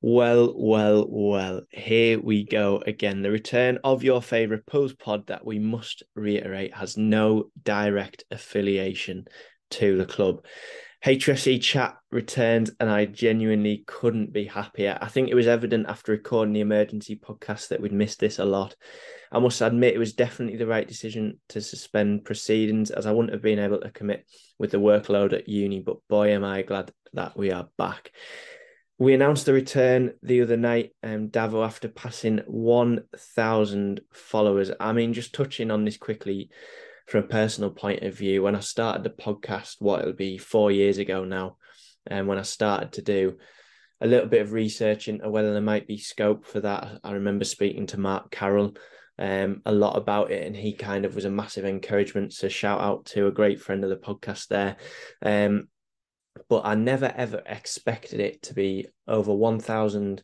Well, well, well, here we go again. The return of your favourite post pod that we must reiterate has no direct affiliation to the club. HFC chat returned, and I genuinely couldn't be happier. I think it was evident after recording the emergency podcast that we'd missed this a lot. I must admit, it was definitely the right decision to suspend proceedings, as I wouldn't have been able to commit with the workload at uni. But boy, am I glad that we are back. We announced the return the other night, um, Davo, after passing 1,000 followers. I mean, just touching on this quickly from a personal point of view, when I started the podcast, what it'll be four years ago now, and um, when I started to do a little bit of research into whether there might be scope for that, I remember speaking to Mark Carroll um, a lot about it, and he kind of was a massive encouragement. So, shout out to a great friend of the podcast there. Um, but I never ever expected it to be over 1,000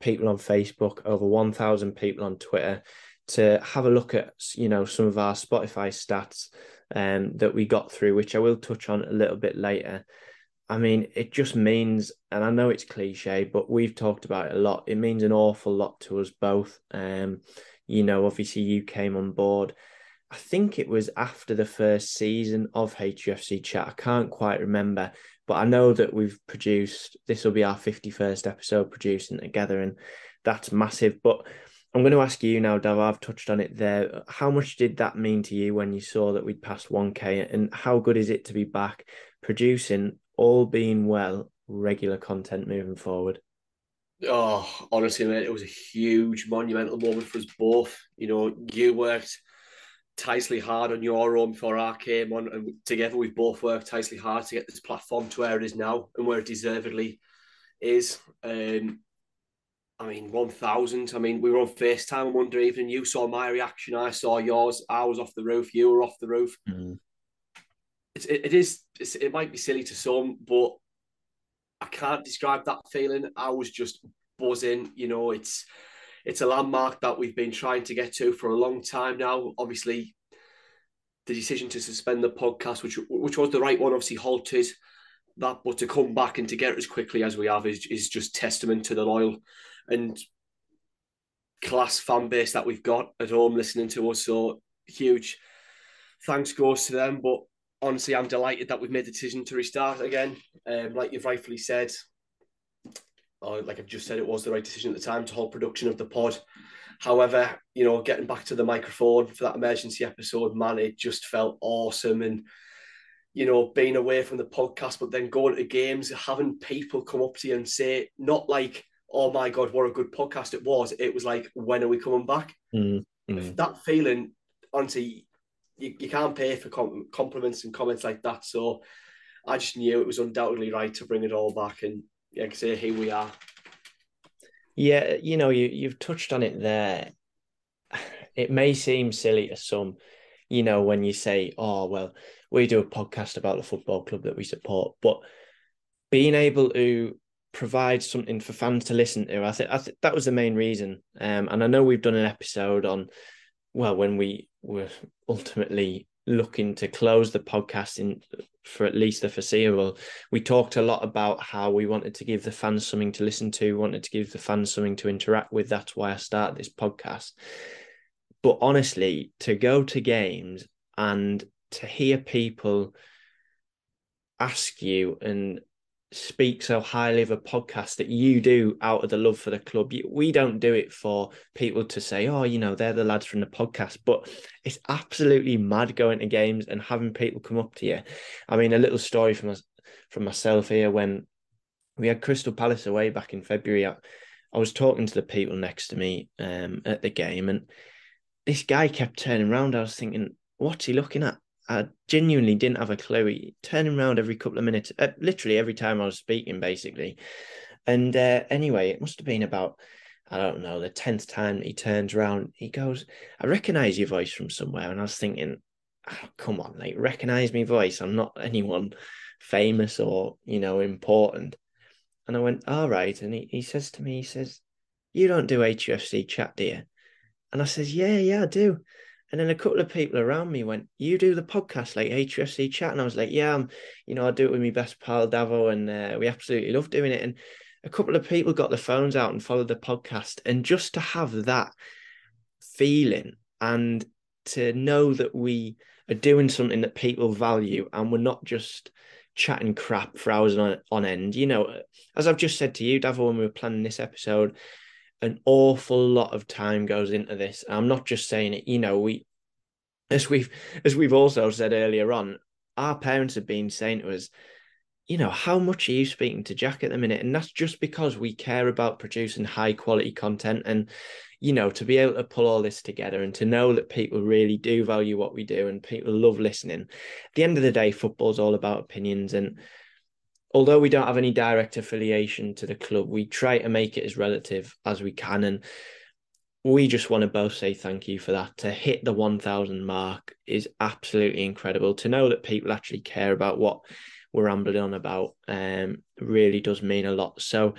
people on Facebook, over 1,000 people on Twitter. To have a look at, you know, some of our Spotify stats um, that we got through, which I will touch on a little bit later. I mean, it just means, and I know it's cliche, but we've talked about it a lot. It means an awful lot to us both. Um, you know, obviously you came on board. I think it was after the first season of HUFC chat. I can't quite remember, but I know that we've produced this will be our 51st episode producing together, and that's massive. But I'm going to ask you now, Dav. I've touched on it there. How much did that mean to you when you saw that we'd passed 1K? And how good is it to be back producing, all being well, regular content moving forward? Oh, honestly, mate, it was a huge, monumental moment for us both. You know, you worked tightly hard on your own before I came on, and together we've both worked tightly hard to get this platform to where it is now and where it deservedly is. Um, I mean, 1,000. I mean, we were on FaceTime one day evening. You saw my reaction. I saw yours. I was off the roof. You were off the roof. Mm. It's, it, it is, it might be silly to some, but I can't describe that feeling. I was just buzzing. You know, it's, it's a landmark that we've been trying to get to for a long time now. Obviously, the decision to suspend the podcast, which which was the right one, obviously halted that, but to come back and to get it as quickly as we have is, is just testament to the loyal and class fan base that we've got at home listening to us. So huge thanks goes to them. But honestly, I'm delighted that we've made the decision to restart again. Um, like you've rightfully said, or like I've just said, it was the right decision at the time to hold production of the pod. However, you know, getting back to the microphone for that emergency episode, man, it just felt awesome. And, you know, being away from the podcast, but then going to games, having people come up to you and say, not like, oh my God, what a good podcast it was. It was like, when are we coming back? Mm-hmm. That feeling, honestly, you, you can't pay for com- compliments and comments like that. So I just knew it was undoubtedly right to bring it all back. And yeah, say here we are. Yeah, you know, you you've touched on it there. It may seem silly to some, you know, when you say, "Oh, well, we do a podcast about the football club that we support," but being able to provide something for fans to listen to, I think I think that was the main reason. Um, and I know we've done an episode on, well, when we were ultimately looking to close the podcast in for at least the foreseeable. We talked a lot about how we wanted to give the fans something to listen to, wanted to give the fans something to interact with. That's why I started this podcast. But honestly, to go to games and to hear people ask you and speak so highly of a podcast that you do out of the love for the club. We don't do it for people to say, oh, you know, they're the lads from the podcast, but it's absolutely mad going to games and having people come up to you. I mean, a little story from us from myself here when we had Crystal Palace away back in February. I, I was talking to the people next to me um, at the game, and this guy kept turning around. I was thinking, what's he looking at? I genuinely didn't have a clue. Turning around every couple of minutes, uh, literally every time I was speaking, basically. And uh, anyway, it must have been about, I don't know, the 10th time he turns around. He goes, I recognize your voice from somewhere. And I was thinking, oh, come on, like, recognize my voice. I'm not anyone famous or, you know, important. And I went, all right. And he, he says to me, he says, you don't do HUFC chat, do you? And I says, yeah, yeah, I do. And then a couple of people around me went, "You do the podcast like HUFC chat?" And I was like, "Yeah, I'm, you know, I do it with my best pal Davo, and uh, we absolutely love doing it." And a couple of people got their phones out and followed the podcast, and just to have that feeling and to know that we are doing something that people value, and we're not just chatting crap for hours on, on end. You know, as I've just said to you, Davo, when we were planning this episode, an awful lot of time goes into this. I'm not just saying it, you know, we as we've as we've also said earlier on, our parents have been saying to us, you know, how much are you speaking to Jack at the minute? And that's just because we care about producing high quality content and you know, to be able to pull all this together and to know that people really do value what we do and people love listening. At the end of the day, football's all about opinions and although we don't have any direct affiliation to the club, we try to make it as relative as we can. And we just want to both say thank you for that. To hit the 1,000 mark is absolutely incredible. To know that people actually care about what we're rambling on about um, really does mean a lot. So,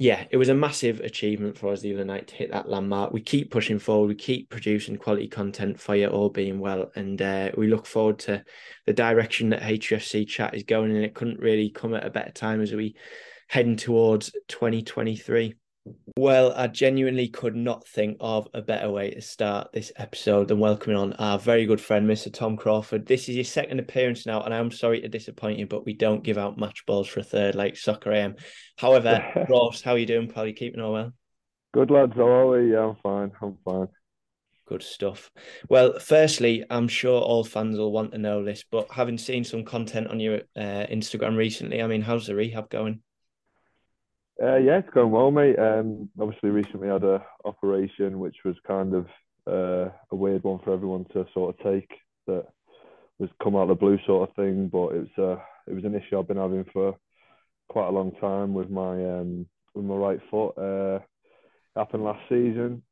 yeah, it was a massive achievement for us the other night to hit that landmark. We keep pushing forward, we keep producing quality content for you, all being well, and uh, we look forward to the direction that HUFC chat is going. And it couldn't really come at a better time as we heading towards 2023. Well, I genuinely could not think of a better way to start this episode than welcoming on our very good friend, Mr. Tom Crawford. This is your second appearance now, and I'm sorry to disappoint you, but we don't give out match balls for a third like Soccer AM. However, Ross, how are you doing? Probably keeping all well. Good lads, how are we? Yeah, I'm fine. I'm fine. Good stuff. Well, firstly, I'm sure all fans will want to know this, but having seen some content on your uh, Instagram recently, I mean, how's the rehab going? Uh, yeah, it's going well, mate. Um, obviously, recently had a operation, which was kind of uh, a weird one for everyone to sort of take. That was come out of the blue sort of thing, but it was uh, it was an issue I've been having for quite a long time with my um, with my right foot. Uh, happened last season.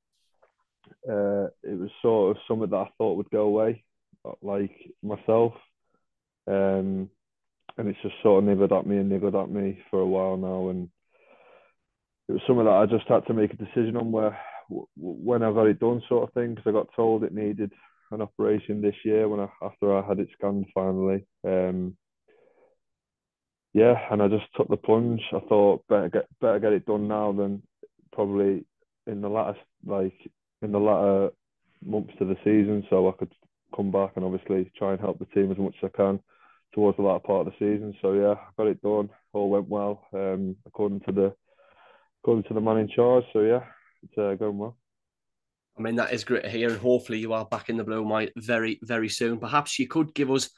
Uh, it was sort of something that I thought would go away, like myself. Um, and it's just sort of niggled at me and niggled at me for a while now, and it was something that I just had to make a decision on where when I got it done, sort of thing, because I got told it needed an operation this year when I after I had it scanned finally. Um, yeah, and I just took the plunge. I thought better get better get it done now than probably in the latter like in the latter months of the season, so I could come back and obviously try and help the team as much as I can towards the latter part of the season. So yeah, I got it done. All went well um, according to the according to the man in charge. So yeah, it's uh, going well. I mean, that is great to hear, and hopefully you are back in the blue might very, very soon. Perhaps you could give us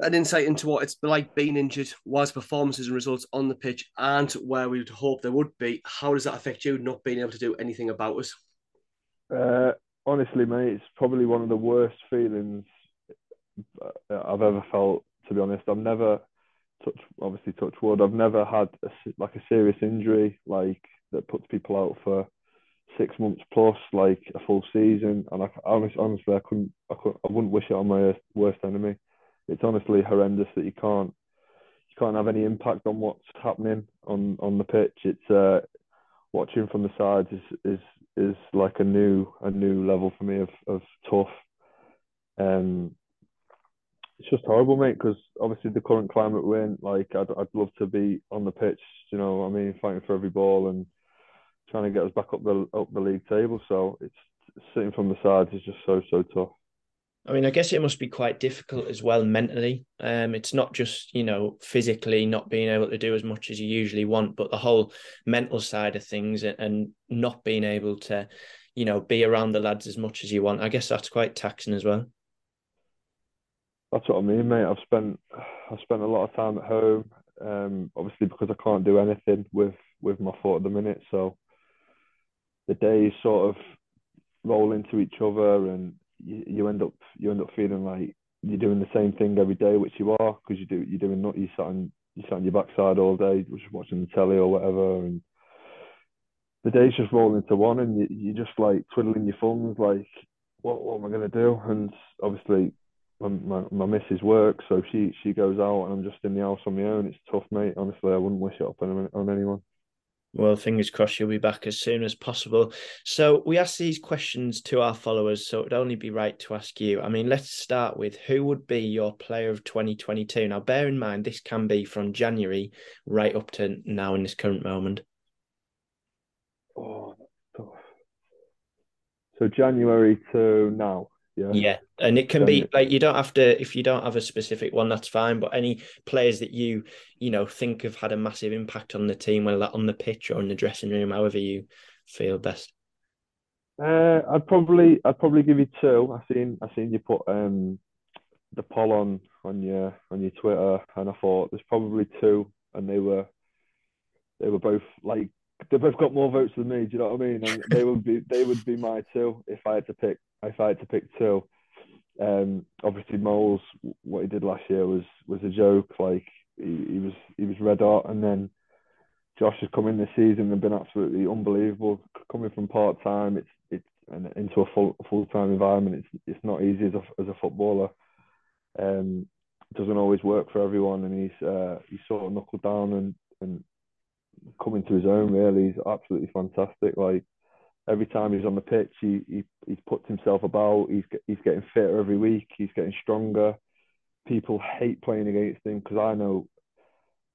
an insight into what it's like being injured, whilst performances and results on the pitch and where we would hope there would be. How does that affect you not being able to do anything about us? Uh, honestly, mate, it's probably one of the worst feelings uh, I've ever felt. To be honest, I've never touch obviously touch wood. I've never had a, like a serious injury like that puts people out for six months plus, like a full season. And I honestly, honestly, I couldn't, I couldn't, I wouldn't wish it on my worst enemy. It's honestly horrendous that you can't, you can't have any impact on what's happening on on the pitch. It's uh, watching from the sides is is is like a new a new level for me of of tough. Um, it's just horrible, mate. Because obviously the current climate we're in, like I'd I'd love to be on the pitch. You know, I mean, fighting for every ball and trying to get us back up the up the league table. So it's sitting from the sides is just so so tough. I mean, I guess it must be quite difficult as well mentally. Um, it's not just you know physically not being able to do as much as you usually want, but the whole mental side of things and, and not being able to, you know, be around the lads as much as you want. I guess that's quite taxing as well. That's what I mean, mate. I've spent I've spent a lot of time at home, um, obviously because I can't do anything with with my foot at the minute. So the days sort of roll into each other, and you, you end up you end up feeling like you're doing the same thing every day, which you are because you do you're doing not you sat on you sat on your backside all day, just watching the telly or whatever, and the days just roll into one, and you you just like twiddling your thumbs, like what what am I gonna do? And obviously. My, my, my missus works, so she she goes out and I'm just in the house on my own. It's tough, mate. Honestly, I wouldn't wish it on, on anyone. Well, fingers crossed you'll be back as soon as possible. So we ask these questions to our followers, so it'd only be right to ask you. I mean, let's start with who would be your player of 2022? Now, bear in mind this can be from January right up to now in this current moment. Oh, tough. so January to now. Yeah. Yeah. And it can be like you don't have to if you don't have a specific one, that's fine. But any players that you, you know, think have had a massive impact on the team, whether that on the pitch or in the dressing room, however you feel best. Uh, I'd probably I'd probably give you two. I seen I seen you put um the poll on on your on your Twitter and I thought there's probably two and they were they were both like they both got more votes than me. Do you know what I mean? And they would be they would be my two if I had to pick if I had to pick two. Um, obviously Moles, what he did last year was was a joke. Like he, he was he was red hot, and then Josh has come in this season and been absolutely unbelievable. Coming from part time, it's it's into a full full time environment. It's it's not easy as a as a footballer. Um, doesn't always work for everyone, and he's uh, he's sort of knuckled down and and coming to his own. Really, he's absolutely fantastic. Like every time he's on the pitch, he, he he's puts himself about. He's he's getting fitter every week. He's getting stronger. People hate playing against him because I know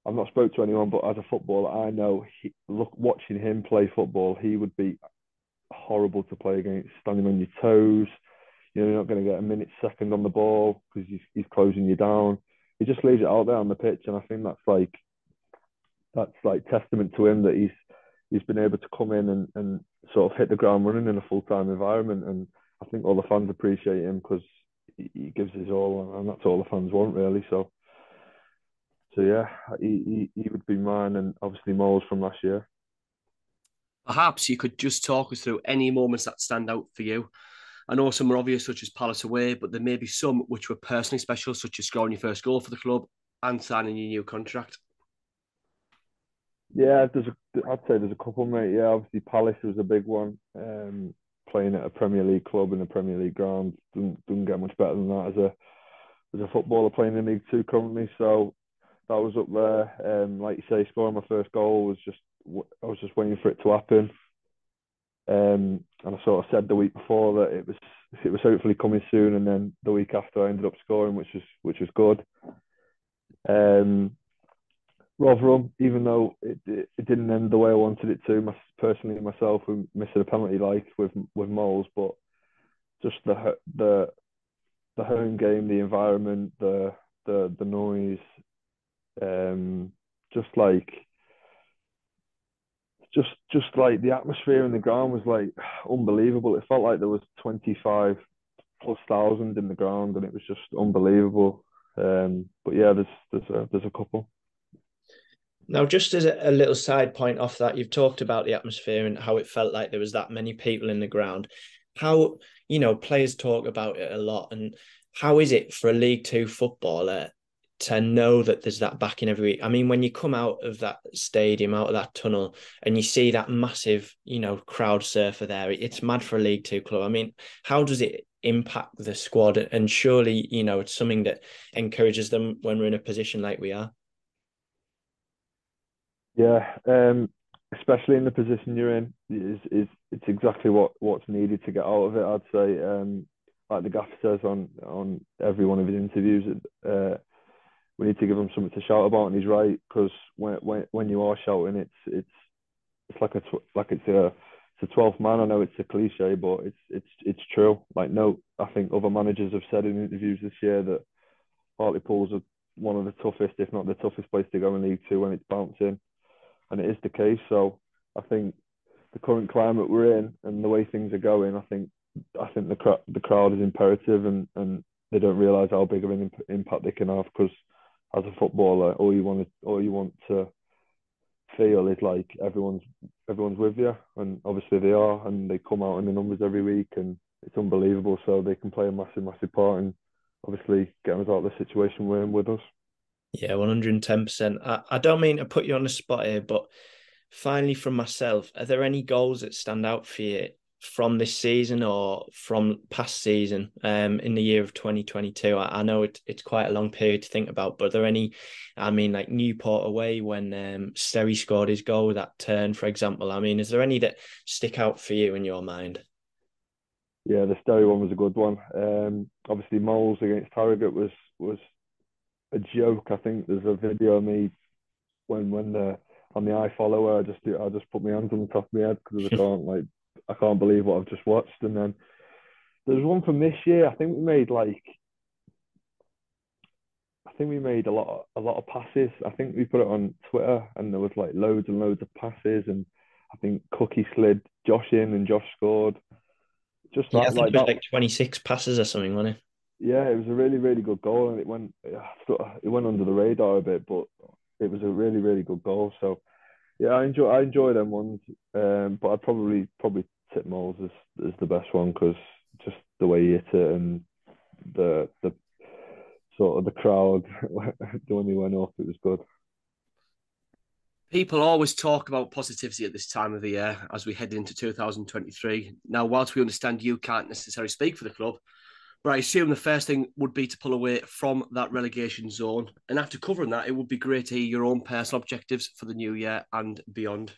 I've not spoke to anyone, but as a footballer, I know he, look watching him play football, he would be horrible to play against. Standing on your toes, you know, you're not going to get a minute second on the ball because he's he's closing you down. He just leaves it out there on the pitch, and I think that's like that's like testament to him that he's he's been able to come in and, and sort of hit the ground running in a full time environment. And I think all the fans appreciate him because he, gives his all, and that's all the fans want, really. So, so yeah, he, he, he would be mine, and obviously Moles from last year. Perhaps you could just talk us through any moments that stand out for you. I know some are obvious, such as Palace away, but there may be some which were personally special, such as scoring your first goal for the club and signing your new contract. Yeah, there's a, I'd say there's a couple, mate. Yeah, obviously Palace was a big one. Um, playing at a Premier League club in a Premier League ground doesn't, doesn't get much better than that as a as a footballer playing in League Two currently. So that was up there. Um, like you say, scoring my first goal was just I was just waiting for it to happen. Um, and I sort of said the week before that it was it was hopefully coming soon, and then the week after I ended up scoring, which was which was good. Um, Rotherham, even though it, it, it, didn't end the way I wanted it to, my, personally myself, we missed a penalty like with with Moles, but just the the the home game, the environment, the the the noise, um, just like just just like the atmosphere in the ground was like unbelievable. It felt like there was twenty five plus thousand in the ground, and it was just unbelievable. Um, but yeah, there's there's a, there's a couple. Now, just as a, little side point off that, you've talked about the atmosphere and how it felt like there was that many people in the ground. How, you know, players talk about it a lot. And how is it for a League Two footballer to know that there's that backing every week? I mean, when you come out of that stadium, out of that tunnel, and you see that massive, you know, crowd surfer there, it's mad for a League Two club. I mean, how does it impact the squad? And surely, you know, it's something that encourages them when we're in a position like we are. Yeah, um, especially in the position you're in, is is it's exactly what what's needed to get out of it. I'd say um, like the gaffer says on on every one of his interviews, uh, we need to give him something to shout about, and he's right because when when when you are shouting, it's it's it's like a like it's a it's a 12th man. I know it's a cliche, but it's it's it's true. Like no, I think other managers have said in interviews this year that Hartlepool's one of the toughest, if not the toughest place to go in League Two when it's bouncing, and it is the case. So I think the current climate we're in and the way things are going, I think I think the the crowd is imperative, and and they don't realise how big of an imp- impact they can have because as a footballer, all you want to all you want to feel is like everyone's everyone's with you, and obviously they are, and they come out in the numbers every week, and it's unbelievable. So they can play a massive, massive part in obviously getting us out of the situation we're in with us. Yeah, one hundred and ten percent. I don't mean to put you on the spot here, but finally, from myself, are there any goals that stand out for you from this season or from past season um in the year of 2022 I, I, know it, it's quite a long period to think about but are there any I mean like Newport away when um Sterry scored his goal that turn for example? I mean is there any that stick out for you in your mind? Yeah the Sterry one was a good one. Um obviously Moles against Harrogate was was a joke I think there's a video of me when when the on the iFollower I just I just put my hands on the top of my head because I can't like I can't believe what I've just watched. And then there's one from this year. I think we made like I think we made a lot of, a lot of passes. I think we put it on Twitter and there was like loads and loads of passes and I think Cookie slid Josh in and Josh scored. Just yeah, like, that. like 26 passes or something, wasn't it? Yeah, it was a really really good goal and it went it went under the radar a bit, but it was a really really good goal. So yeah, I enjoy I enjoy them ones, um, but I'd probably probably tip Moles as, as the best one because just the way he hit it and the the sort of the crowd when he went off, it was good. People always talk about positivity at this time of the year as we head into 2023. Now, whilst we understand you can't necessarily speak for the club, but I assume the first thing would be to pull away from that relegation zone. And after covering that, it would be great to hear your own personal objectives for the new year and beyond.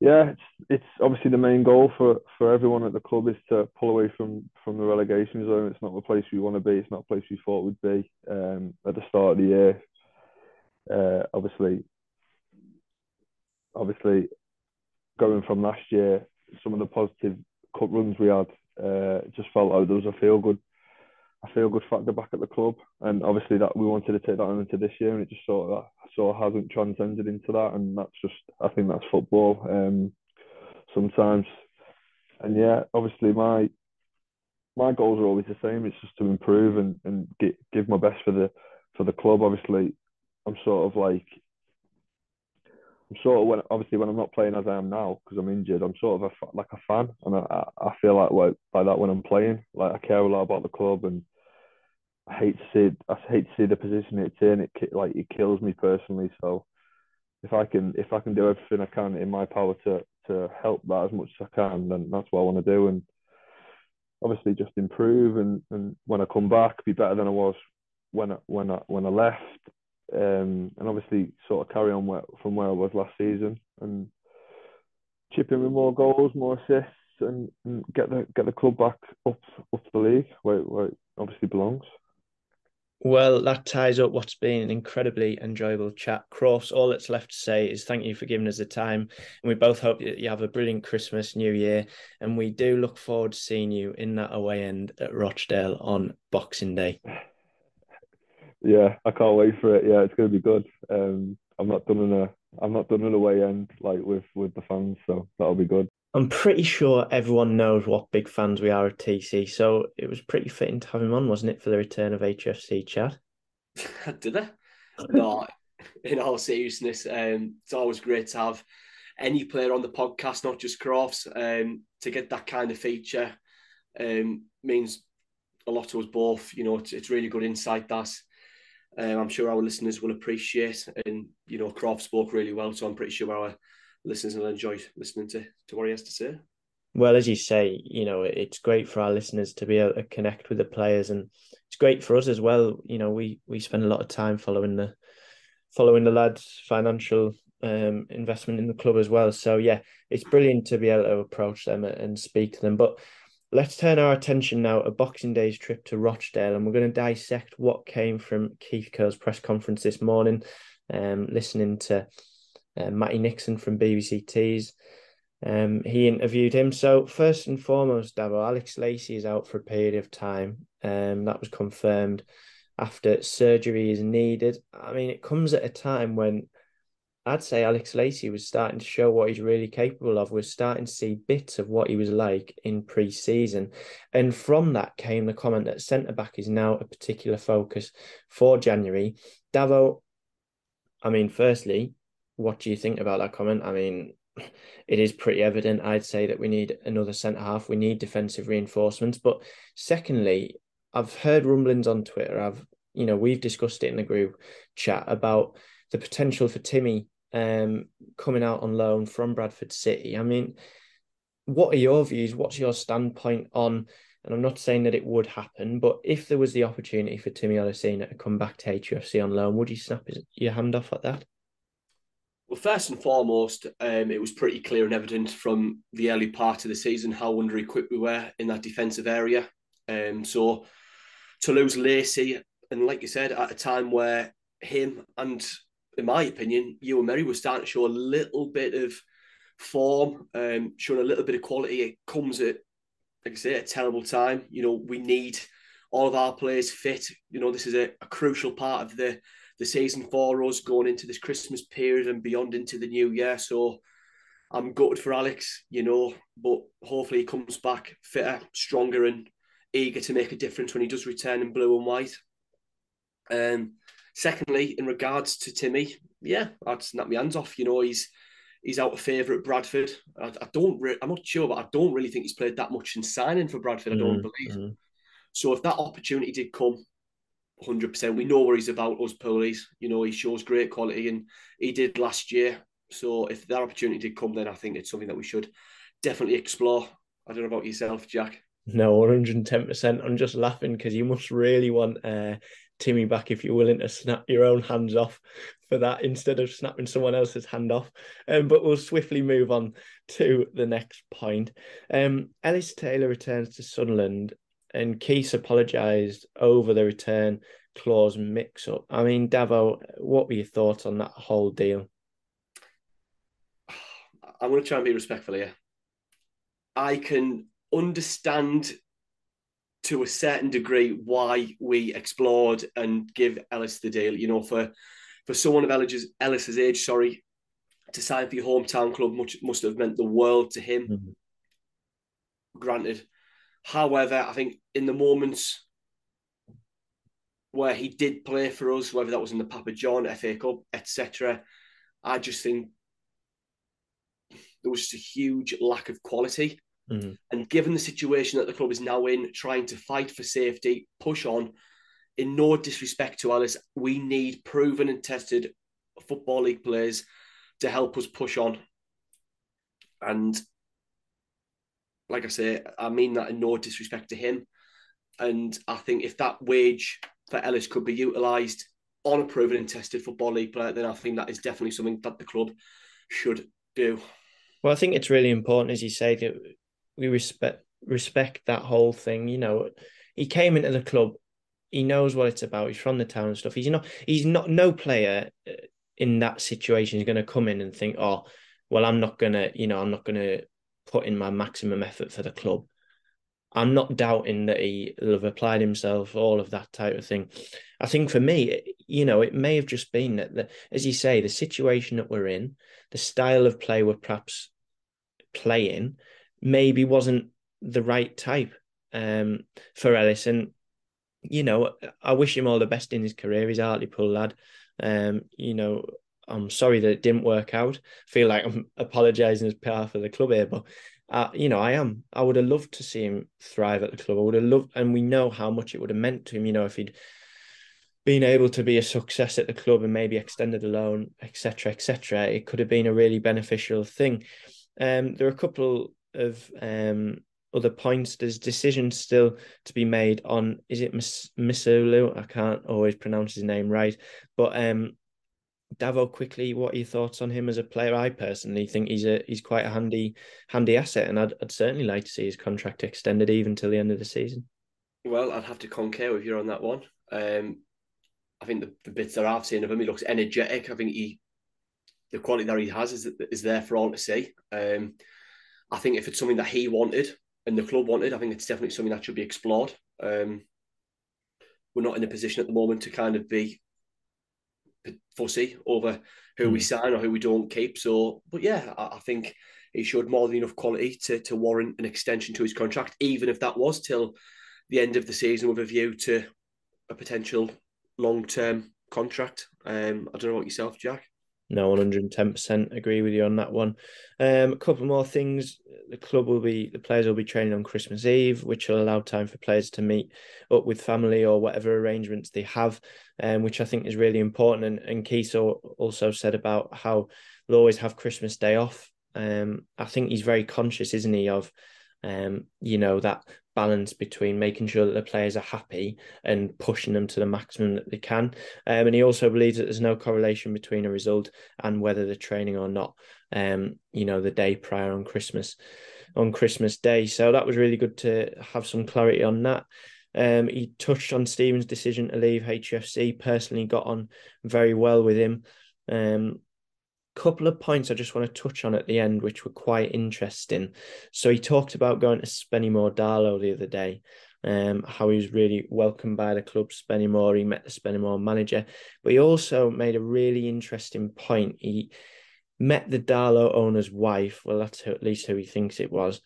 Yeah, it's, it's obviously the main goal for, for everyone at the club is to pull away from, from the relegation zone. It's not the place we want to be. It's not a place we thought we'd be um, at the start of the year. Uh, obviously, obviously, going from last year, some of the positive cup runs we had uh, just felt like there was a feel good, a feel good factor back at the club, and obviously that we wanted to take that into this year, and it just sort of sort of hasn't transcended into that, and that's just I think that's football. Um, sometimes, and yeah, obviously my my goals are always the same. It's just to improve and and get, give my best for the for the club. Obviously, I'm sort of like I'm sort of when obviously when I'm not playing as I am now because I'm injured, I'm sort of a, like a fan, and I, I feel like like that when I'm playing. Like I care a lot about the club, and I hate to see I hate to see the position it's in. It like it kills me personally. So if I can if I can do everything I can in my power to to help that as much as I can, then that's what I want to do. And obviously just improve and and when I come back, be better than I was when I, when I when I left um, and obviously sort of carry on where, from where I was last season and chip in with more goals, more assists, and, and, get the get the club back up up the league where, where it obviously belongs. Well, that ties up what's been an incredibly enjoyable chat. Cross, all that's left to say is thank you for giving us the time. And we both hope that you have a brilliant Christmas, New Year. And we do look forward to seeing you in that away end at Rochdale on Boxing Day. Yeah, I can't wait for it. Yeah, it's going to be good. Um, I'm not done in a I'm not done in a way end like with with the fans, so that'll be good. I'm pretty sure everyone knows what big fans we are at TC, so it was pretty fitting to have him on, wasn't it, for the return of HFC chat? Did they? no, in all seriousness, um, it's always great to have any player on the podcast, not just Crofts, um, to get that kind of feature um, means a lot to us both. You know, it's, it's really good insight. That's um, I'm sure our listeners will appreciate. And you know, Croft spoke really well, so I'm pretty sure our listeners will enjoy listening to, to what he has to say. Well, as you say, you know, it's great for our listeners to be able to connect with the players, and it's great for us as well. You know, we we spend a lot of time following the following the lads' financial um, investment in the club as well. So yeah, it's brilliant to be able to approach them and speak to them. But Let's turn our attention now to Boxing Day's trip to Rochdale, and we're going to dissect what came from Keith Curle's press conference this morning. Um, listening to uh, Matty Nixon from BBC Tees. Um, he interviewed him. So first and foremost, Davo, Alex Lacey is out for a period of time. Um, that was confirmed after surgery is needed. I mean, it comes at a time when I'd say Alex Lacey was starting to show what he's really capable of. We're starting to see bits of what he was like in pre-season. And from that came the comment that centre back is now a particular focus for January. Davo, I mean, firstly, what do you think about that comment? I mean, it is pretty evident, I'd say, that we need another centre half. We need defensive reinforcements. But secondly, I've heard rumblings on Twitter. I've, you know, we've discussed it in the group chat about the potential for Timmy um, coming out on loan from Bradford City. I mean, what are your views? What's your standpoint on? And I'm not saying that it would happen, but if there was the opportunity for Timmy Odusina to come back to HFC on loan, would you snap his, your hand off at that? Well, first and foremost, um, it was pretty clear and evident from the early part of the season how under equipped we were in that defensive area. Um, so to lose Lacey, and like you said, at a time where him and, in my opinion, Euan Murray were starting to show a little bit of form, um, showing a little bit of quality. It comes at, like I say, a terrible time. You know, we need all of our players fit. You know, this is a, a crucial part of the the season for us going into this Christmas period and beyond into the new year. So I'm gutted for Alex, you know, but hopefully he comes back fitter, stronger, and eager to make a difference when he does return in blue and white. Um, secondly, in regards to Timmy, yeah, I'd snap my hands off. You know, he's he's out of favour at Bradford. I, I don't, re- I'm not sure, but I don't really think he's played that much in signing for Bradford. I don't mm, believe. Mm. So if that opportunity did come, hundred percent, we know where he's about. Us Poolies, you know, he shows great quality, and he did last year. So if that opportunity did come, then I think it's something that we should definitely explore. I don't know about yourself, Jack. No, 110%. I'm just laughing because you must really want uh, Timmy back if you're willing to snap your own hands off for that instead of snapping someone else's hand off. Um, but we'll swiftly move on to the next point. Um, Ellis Taylor returns to Sunderland and Keith apologised over the return clause mix up. I mean, Davo, what were your thoughts on that whole deal? I'm going to try and be respectful here. I can understand to a certain degree why we explored and give Ellis the deal. You know, for for someone of Ellis's, Ellis's age, sorry, to sign for your hometown club much, must have meant the world to him. Mm-hmm. Granted. However, I think in the moments where he did play for us, whether that was in the Papa John, FA Cup, etc., I just think there was just a huge lack of quality. Mm-hmm. And given the situation that the club is now in, trying to fight for safety, push on, in no disrespect to Ellis, we need proven and tested football league players to help us push on. And like I say, I mean that in no disrespect to him. And I think if that wage for Ellis could be utilised on a proven and tested football league player, then I think that is definitely something that the club should do. Well, I think it's really important, as you say, that we respect respect that whole thing. You know, he came into the club, he knows what it's about. He's from the town and stuff. He's not. He's not. No player uh, in that situation is going to come in and think, "Oh, well, I'm not gonna. You know, I'm not gonna put in my maximum effort for the club." I'm not doubting that he will have applied himself, all of that type of thing. I think for me, you know, it may have just been that, as you say, the situation that we're in, the style of play we're perhaps playing, maybe wasn't the right type um, for Ellis. And, you know, I wish him all the best in his career. He's a Hartlepool lad. Um, you know, I'm sorry that it didn't work out. I feel like I'm apologising as PR for the club here, but uh, you know, I am. I would have loved to see him thrive at the club. I would have loved, and we know how much it would have meant to him. You know, if he'd been able to be a success at the club and maybe extended a loan, etc., etc., it could have been a really beneficial thing. Um, there are a couple of um, other points. There's decisions still to be made on is it Mis- Misulu? I can't always pronounce his name right, but um, Davo, quickly, what are your thoughts on him as a player? I personally think he's a he's quite a handy handy asset, and I'd, I'd certainly like to see his contract extended even till the end of the season. Well, I'd have to concur with you on that one. Um, I think the, the bits that I've seen of him, he looks energetic. I think he the quality that he has is is there for all to see. Um, I think if it's something that he wanted and the club wanted, I think it's definitely something that should be explored. Um, we're not in a position at the moment to kind of be fussy over who mm. we hmm. sign or who we don't keep. So, but yeah, I, I, think he showed more than enough quality to to warrant an extension to his contract, even if that was till the end of the season with a view to a potential long term contract. Um, I don't know what yourself, Jack. No, 110% agree with you on that one. Um, a couple more things. The club will be, the players will be training on Christmas Eve, which will allow time for players to meet up with family or whatever arrangements they have, um, which I think is really important. And, and Keith also said about how they'll always have Christmas Day off. Um, I think he's very conscious, isn't he, of um, you know, that balance between making sure that the players are happy and pushing them to the maximum that they can. Um, and he also believes that there's no correlation between a result and whether they're training or not. Um, you know, the day prior on Christmas, on Christmas Day. So that was really good to have some clarity on that. Um, he touched on Stephen's decision to leave HFC. Personally, got on very well with him. Um, couple of points I just want to touch on at the end, which were quite interesting. So he talked about going to Spennymoor Darlo the other day, um, how he was really welcomed by the club Spennymoor. He met the Spennymoor manager, but he also made a really interesting point. He met the Darlo owner's wife. Well, that's at least who he thinks it was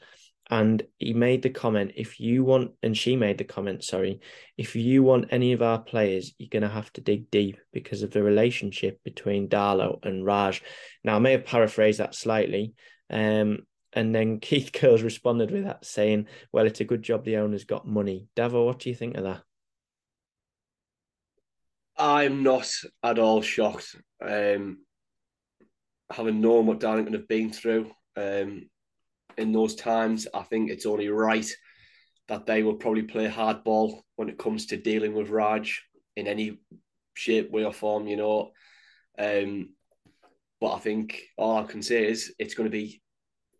and he made the comment if you want and she made the comment sorry if you want any of our players you're going to have to dig deep because of the relationship between Darlo and Raj. Now I may have paraphrased that slightly um, and then Keith Curle's responded with that saying well it's a good job the owner's got money. Davo what do you think of that? I'm not at all shocked um, having known what Darlington have been through um, in those times. I think it's only right that they will probably play hardball when it comes to dealing with Raj in any shape, way, or form, you know. Um, but I think all I can say is it's going to be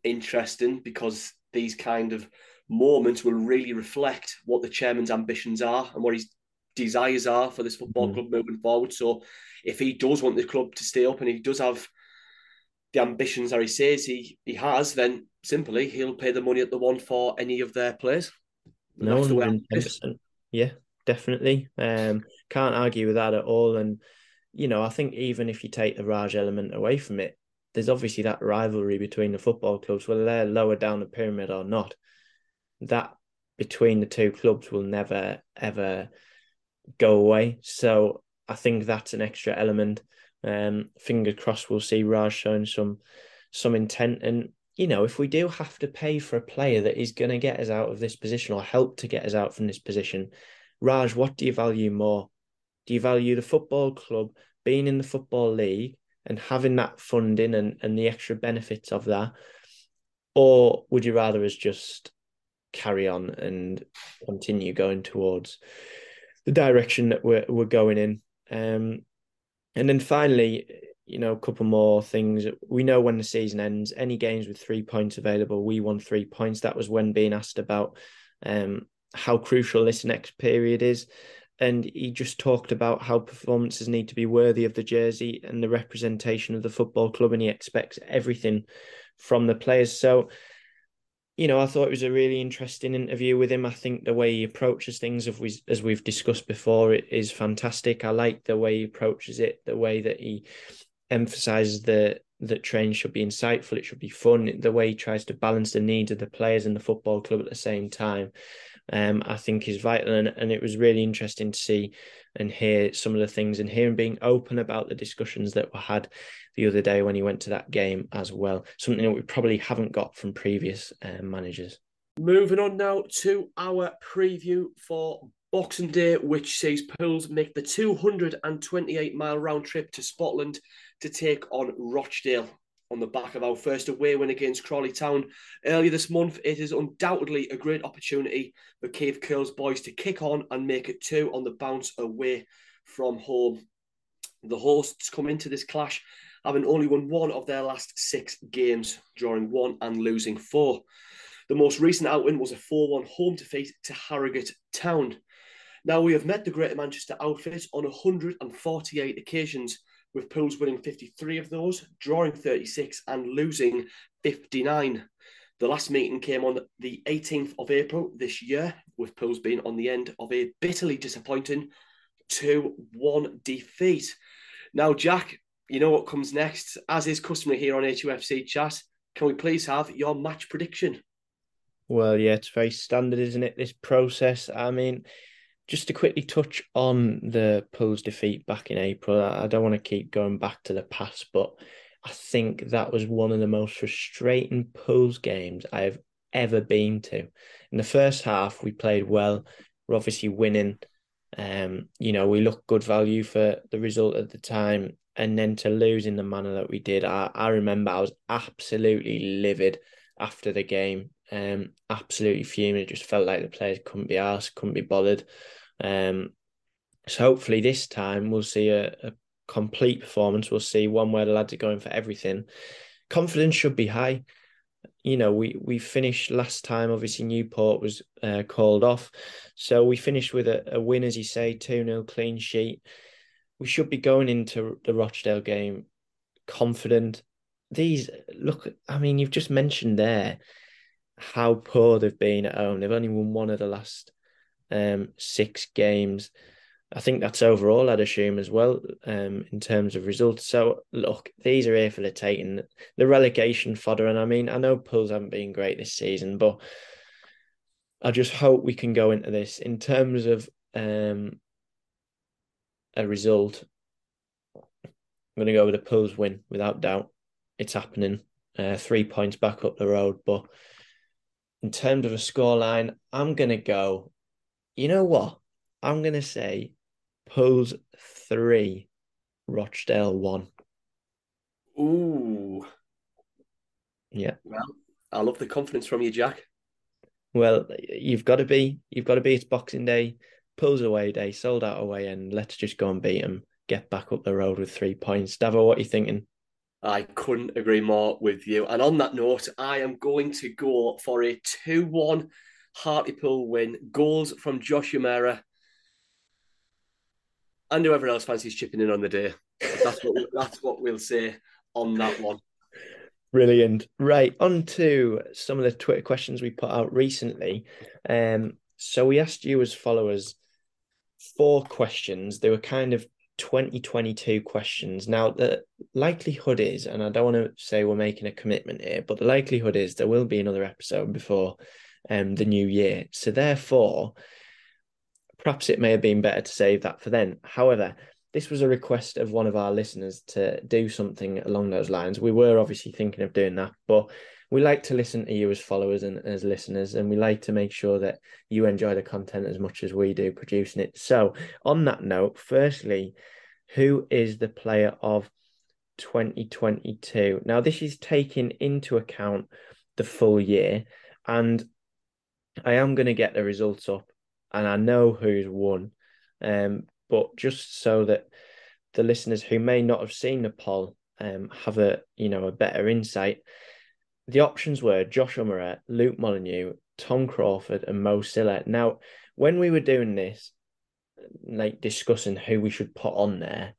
interesting because these kind of moments will really reflect what the chairman's ambitions are and what his desires are for this football mm. club moving forward. So if he does want the club to stay up and he does have the ambitions that he says he, he has, then simply he'll pay the money at the one for any of their players. No, yeah, definitely. Um, can't argue with that at all. And you know, I think even if you take the Raj element away from it, there's obviously that rivalry between the football clubs, whether they're lower down the pyramid or not. That between the two clubs will never ever go away. So I think that's an extra element. Um, fingers crossed, we'll see Raj showing some some intent. And you know, if we do have to pay for a player that is going to get us out of this position or help to get us out from this position, Raj, what do you value more? Do you value the football club being in the football league and having that funding and, and the extra benefits of that? Or would you rather us just carry on and continue going towards the direction that we're, we're going in? Um, and then finally, you know, a couple more things. We know when the season ends, any games with three points available, we won three points. That was when being asked about um, how crucial this next period is. And he just talked about how performances need to be worthy of the jersey and the representation of the football club, and he expects everything from the players. So, you know, I thought it was a really interesting interview with him. I think the way he approaches things, as, we, as we've discussed before, it is fantastic. I like the way he approaches it, the way that he emphasizes that that training should be insightful, it should be fun. The way he tries to balance the needs of the players and the football club at the same time, um, I think is vital. And, and it was really interesting to see and hear some of the things and hear him being open about the discussions that were had the other day when he went to that game as well. Something that we probably haven't got from previous um, managers. Moving on now to our preview for Boxing Day, which sees Pools make the 228 mile round trip to Spotland to take on Rochdale on the back of our first away win against Crawley Town earlier this month. It is undoubtedly a great opportunity for Keith Curle's boys to kick on and make it two on the bounce away from home. The hosts come into this clash having only won one of their last six games, drawing one and losing four. The most recent outwin was a 4 1 home defeat to Harrogate Town. Now, we have met the Greater Manchester outfit on 148 occasions, with Pools winning 53 of those, drawing 36, and losing 59. The last meeting came on the 18th of April this year, with Pools being on the end of a bitterly disappointing 2 1 defeat. Now, Jack, you know what comes next. As is customary here on HUFC chat, can we please have your match prediction? Well, yeah, it's very standard, isn't it? This process. I mean, just to quickly touch on the Pools defeat back in April, I don't want to keep going back to the past, but I think that was one of the most frustrating Pools games I have ever been to. In the first half, we played well. We're obviously winning. Um, you know, we looked good value for the result at the time and then to lose in the manner that we did, I, I remember I was absolutely livid after the game. Um, absolutely fuming. It just felt like the players couldn't be asked, couldn't be bothered. Um, so hopefully this time we'll see a, a complete performance. We'll see one where the lads are going for everything. Confidence should be high. You know, we we finished last time. Obviously, Newport was uh, called off, so we finished with a, a win, as you say, two 0 clean sheet we should be going into the Rochdale game confident. These look, I mean, you've just mentioned there how poor they've been at home. They've only won one of the last um, six games. I think that's overall, I'd assume, as well, um, in terms of results. So, look, these are here for the taking. The relegation fodder. And I mean, I know Pools haven't been great this season, but I just hope we can go into this in terms of um, a result, I'm going to go with a Pools win without doubt. It's happening. Uh, three points back up the road. But in terms of a scoreline, I'm going to go, you know what? I'm going to say Pools three, Rochdale one. Ooh. Yeah. Well, I love the confidence from you, Jack. Well, you've got to be. You've got to be. It's Boxing Day. Pools away day, sold out away, and let's just go and beat them. Get back up the road with three points. Davo, what are you thinking? I couldn't agree more with you. And on that note, I am going to go for a 2 1 Hartlepool win. Goals from Josh Umerah and whoever else fancies chipping in on the day. That's what, that's what we'll say on that one. Brilliant. Right, on to some of the Twitter questions we put out recently. Um, so we asked you as followers four questions. They were kind of 2022 questions. Now, the likelihood is, and I don't want to say we're making a commitment here, but the likelihood is there will be another episode before um, the new year. So, therefore, perhaps it may have been better to save that for then. However, this was a request of one of our listeners to do something along those lines. We were obviously thinking of doing that, but we like to listen to you as followers and as listeners, and we like to make sure that you enjoy the content as much as we do producing it. So, on that note, firstly, who is the player of 2022? Now, this is taking into account the full year, and I am going to get the results up, and I know who's won. Um, but just so that the listeners who may not have seen the poll um, have a you know a better insight the options were Josh Umerah, Luke Molyneux, Tom Crawford, and Mo Sylla. Now, when we were doing this, like discussing who we should put on there,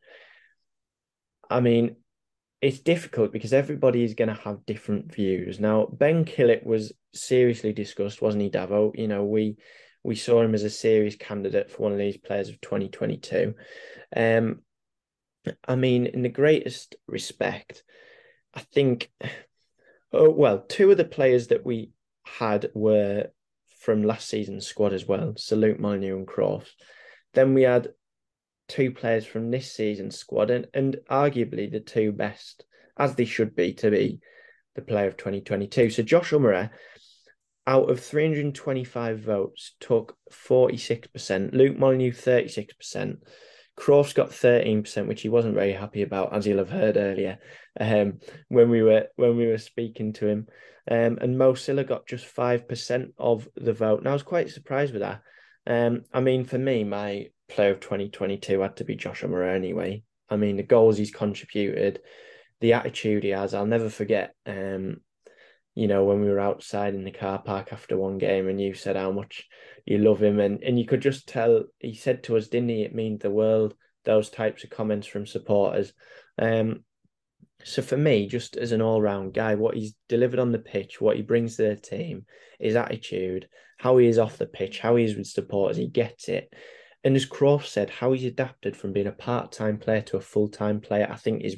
I mean, it's difficult because everybody is going to have different views. Now, Ben Killip was seriously discussed, wasn't he, Davo? You know, we we saw him as a serious candidate for one of these players of 2022. Um, I mean, in the greatest respect, I think Oh, well, two of the players that we had were from last season's squad as well. So Luke Molyneux and Croft. Then we had two players from this season's squad, and, and arguably the two best, as they should be, to be the player of 2022. So Josh Umerah, out of 325 votes, took 46%. Luke Molyneux, 36%. Croft's got 13%, which he wasn't very happy about, as you'll have heard earlier um, when we were when we were speaking to him. Um, and Mo Sylla got just 5% of the vote. And I was quite surprised with that. Um, I mean, for me, my player of 2022 had to be Joshua Umerah anyway. I mean, the goals he's contributed, the attitude he has. I'll never forget. Um, you know, when we were outside in the car park after one game, and you said how much you love him, and and you could just tell. He said to us, didn't he? It means the world. Those types of comments from supporters. Um, so for me, just as an all-round guy, what he's delivered on the pitch, what he brings to the team, his attitude, how he is off the pitch, how he is with supporters, he gets it. And as Croft said, how he's adapted from being a part-time player to a full-time player, I think is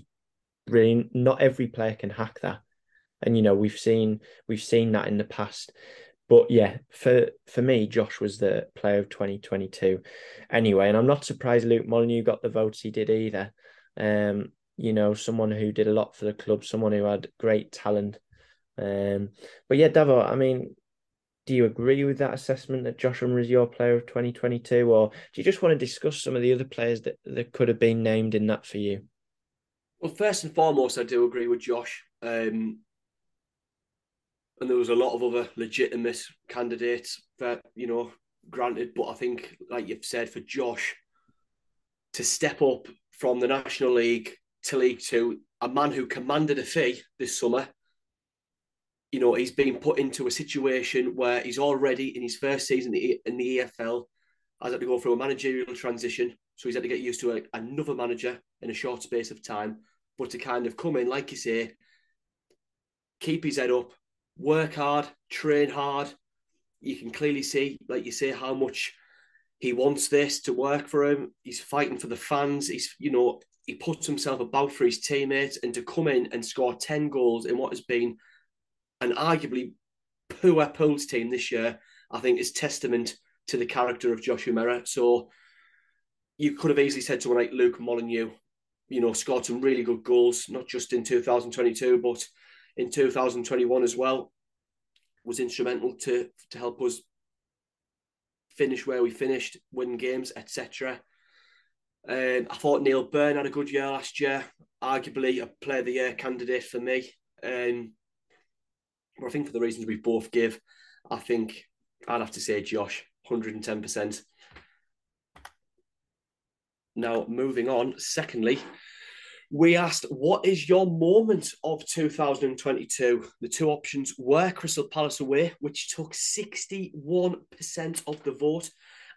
brilliant. Not every player can hack that. And you know, we've seen we've seen that in the past. But yeah, for for me, Josh was the player of 2022. Anyway, and I'm not surprised Luke Molyneux got the votes he did either. Um, you know, someone who did a lot for the club, someone who had great talent. Um, but yeah, Davo, I mean, do you agree with that assessment that Joshua is your player of 2022, or do you just want to discuss some of the other players that, that could have been named in that for you? Well, first and foremost, I do agree with Josh. Um, and there was a lot of other legitimate candidates that, you know, granted, but I think, like you've said, for Josh to step up from the National League to League Two, a man who commanded a fee this summer. You know, he's been put into a situation where he's already in his first season in the EFL, has had to go through a managerial transition. So he's had to get used to a, another manager in a short space of time. But to kind of come in, like you say, keep his head up, work hard, train hard. You can clearly see, like you say, how much he wants this to work for him. He's fighting for the fans. He's, you know, he puts himself about for his teammates and to come in and score 10 goals in what has been an arguably poor Pools team this year, I think is testament to the character of Josh Umerah. So you could have easily said someone like Luke Molyneux, you know, scored some really good goals, not just in 2022, but in 2021 as well. Was instrumental to to help us finish where we finished, win games, etc. Um, I thought Neill Byrne had a good year last year, arguably a player of the year candidate for me. Um, but I think for the reasons we both give, I think I'd have to say Josh, 110%. Now, moving on, secondly, we asked, what is your moment of 2022? The two options were Crystal Palace away, which took 61% of the vote,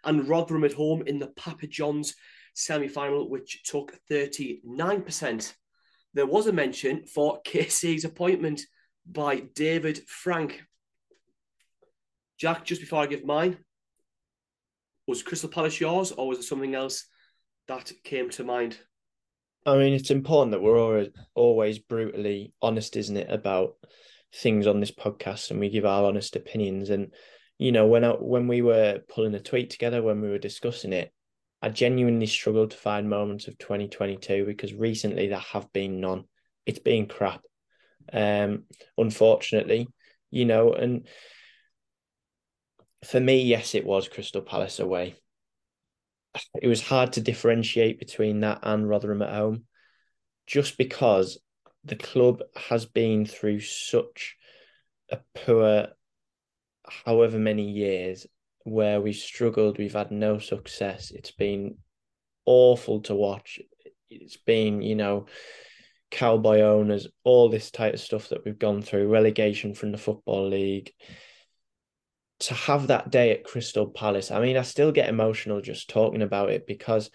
and Rotherham at home in the Papa John's semi final, which took 39%. There was a mention for KC's appointment by David Frank. Jack, just before I give mine, was Crystal Palace yours or was it something else that came to mind? I mean, it's important that we're always, brutally honest, isn't it, about things on this podcast and we give our honest opinions. And, you know, when I, when we were pulling a tweet together, when we were discussing it, I genuinely struggled to find moments of 2022 because recently there have been none. It's been crap. Um, unfortunately, you know, and for me, yes, it was Crystal Palace away. It was hard to differentiate between that and Rotherham at home, just because the club has been through such a poor, however many years, where we've struggled, we've had no success. It's been awful to watch. It's been, you know, cowboy owners, all this type of stuff that we've gone through, relegation from the Football League. To have that day at Crystal Palace, I mean, I still get emotional just talking about it because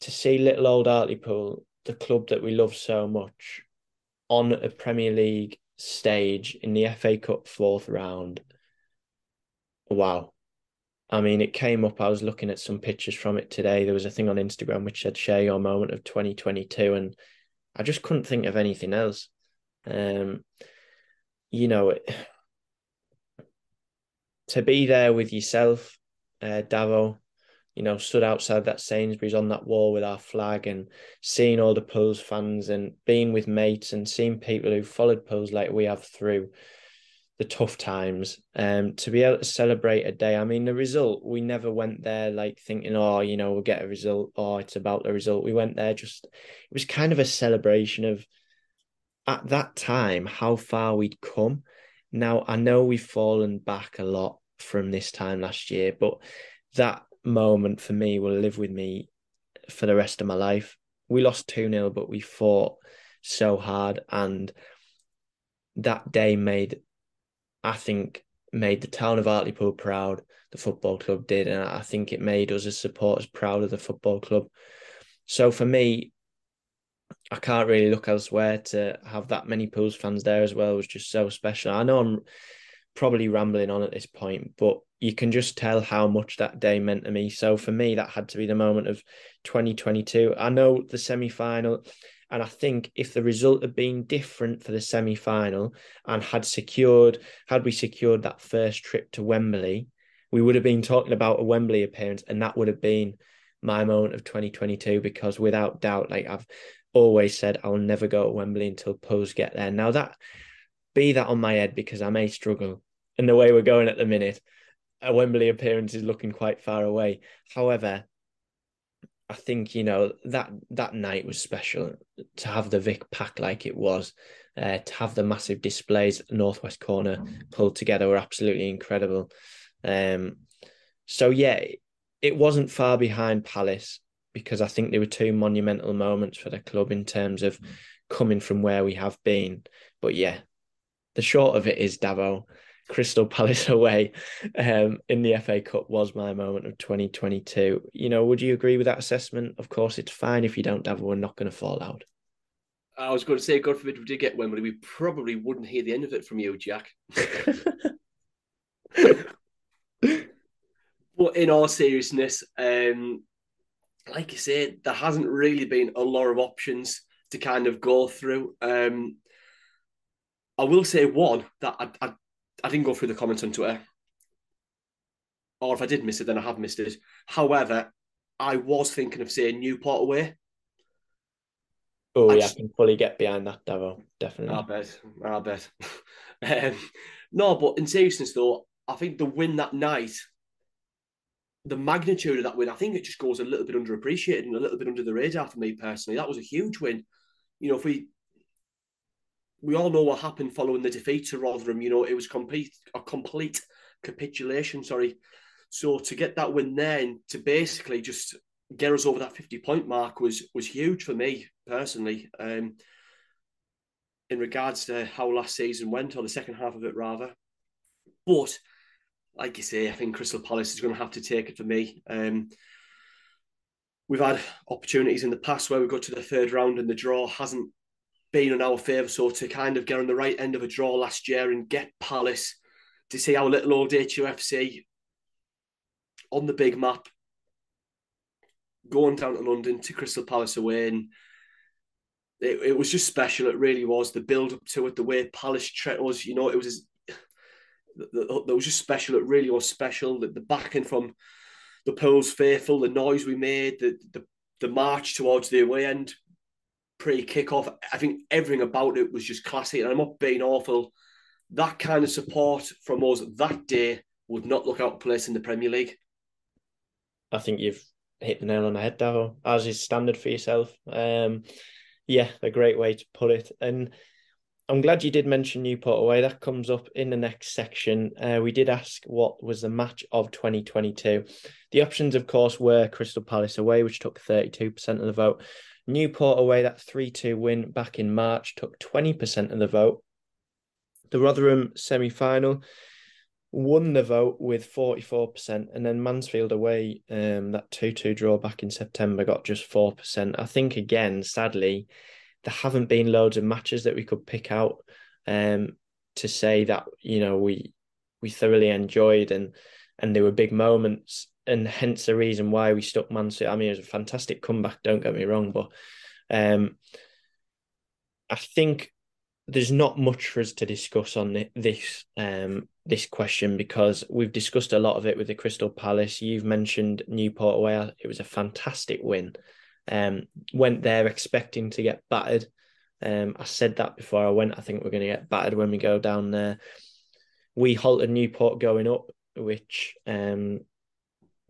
to see little old Hartlepool, the club that we love so much, on a Premier League stage in the FA Cup fourth round, wow. I mean, it came up. I was looking at some pictures from it today. There was a thing on Instagram which said share your moment of 2022. And I just couldn't think of anything else. Um, you know, it, to be there with yourself, uh, Davo, you know, stood outside that Sainsbury's on that wall with our flag and seeing all the Pools fans and being with mates and seeing people who followed Pools like we have through the tough times um to be able to celebrate a day. I mean the result we never went there like thinking oh you know we'll get a result. Oh it's about the result. We went there just it was kind of a celebration of at that time how far we'd come. Now i know we've fallen back a lot from this time last year but that moment for me will live with me for the rest of my life we lost 2 0, but we fought so hard. And that day made, I think, made the town of Hartlepool proud. The football club did. And I think it made us as supporters proud of the football club. So for me, I can't really look elsewhere to have that many Pools fans there as well. It was just so special. I know I'm probably rambling on at this point, but you can just tell how much that day meant to me. So for me, that had to be the moment of 2022. I know the semi final, and I think if the result had been different for the semi final and had secured, had we secured that first trip to Wembley, we would have been talking about a Wembley appearance, and that would have been my moment of 2022 because without doubt, like I've always said, I'll never go to Wembley until Pools get there. Now that be that on my head because I may struggle. And the way we're going at the minute, a Wembley appearance is looking quite far away. However, I think you know that that night was special to have the Vic pack like it was, uh, to have the massive displays at the northwest corner pulled together were absolutely incredible. Um, so yeah, it wasn't far behind Palace because I think there were two monumental moments for the club in terms of coming from where we have been. But yeah, the short of it is Davo, Crystal Palace away um, in the FA Cup was my moment of 2022. You know, would you agree with that assessment? Of course, it's fine if you don't, Davo. We're not going to fall out. I was going to say, God forbid we did get Wembley, we probably wouldn't hear the end of it from you, Jack. but in all seriousness, um, like I said, there hasn't really been a lot of options to kind of go through. Um, I will say one that I, I, I didn't go through the comments on Twitter, or if I did miss it, then I have missed it. However, I was thinking of saying Newport away. Oh I yeah, just, I can fully get behind that, Davo. Definitely. I bet. I bet. um, no, but in seriousness though, I think the win that night the magnitude of that win, I think it just goes a little bit underappreciated and a little bit under the radar for me personally. That was a huge win. You know, if we we all know what happened following the defeat to Rotherham, you know, it was complete a complete capitulation, sorry. So to get that win there and to basically just get us over that 50 point mark was was huge for me personally. Um in regards to how last season went, or the second half of it rather. But like you say, I think Crystal Palace is going to have to take it for me. Um, we've had opportunities in the past where we got to the third round and the draw hasn't been in our favour. So to kind of get on the right end of a draw last year and get Palace to see our little old HUFC on the big map, going down to London to Crystal Palace away and it, it was just special. It really was. The build up to it, the way Palace treated us, you know, it was that was just special. It really was special. The, the backing from the Pools faithful, the noise we made, the, the the march towards the away end pre kickoff. I think everything about it was just classy. And I'm not being awful. That kind of support from us that day would not look out of place in the Premier League. I think you've hit the nail on the head, Davo, as is standard for yourself. Um, yeah, a great way to put it. And I'm glad you did mention Newport away. That comes up in the next section. Uh, we did ask what was the match of 2022. The options, of course, were Crystal Palace away, which took 32% of the vote. Newport away, that 3 2 win back in March, took 20% of the vote. The Rotherham semi final won the vote with 44%. And then Mansfield away, um, that 2 2 draw back in September, got just 4%. I think, again, sadly, there haven't been loads of matches that we could pick out um, to say that you know we we thoroughly enjoyed and and there were big moments and hence the reason why we stuck Mansfield. I mean, it was a fantastic comeback. Don't get me wrong, but um, I think there's not much for us to discuss on this um, this question because we've discussed a lot of it with the Crystal Palace. You've mentioned Newport away; it was a fantastic win. Um, went there expecting to get battered. Um, I said that before I went. I think we're going to get battered when we go down there. We halted Newport going up, which um,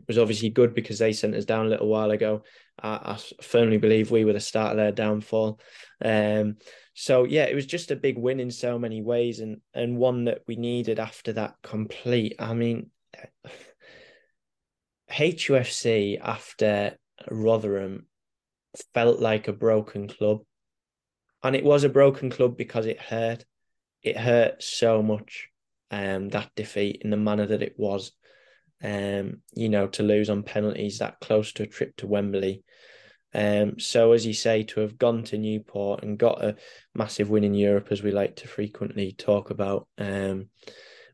was obviously good because they sent us down a little while ago. I, I firmly believe we were the start of their downfall. Um, so yeah, it was just a big win in so many ways, and and one that we needed after that complete. I mean, HUFC after Rotherham felt like a broken club. And it was a broken club because it hurt. It hurt so much, um, that defeat in the manner that it was. Um, you know, to lose on penalties that close to a trip to Wembley. Um, so as you say, to have gone to Newport and got a massive win in Europe, as we like to frequently talk about, um,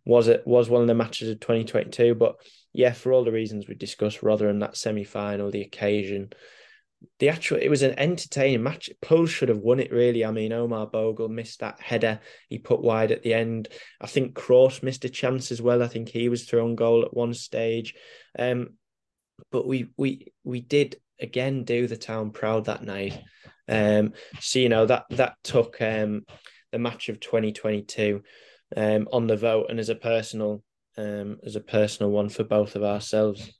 was it was one of the matches of 2022. But yeah, for all the reasons we discussed, rather than that semi final, the occasion, the actual it was an entertaining match. Poole should have won it really. I mean, Omar Bogle missed that header he put wide at the end. I think Cross missed a chance as well. I think he was thrown goal at one stage. Um, but we we we did again do the town proud that night. Um, so you know that that took um the match of 2022 um on the vote and as a personal um as a personal one for both of ourselves.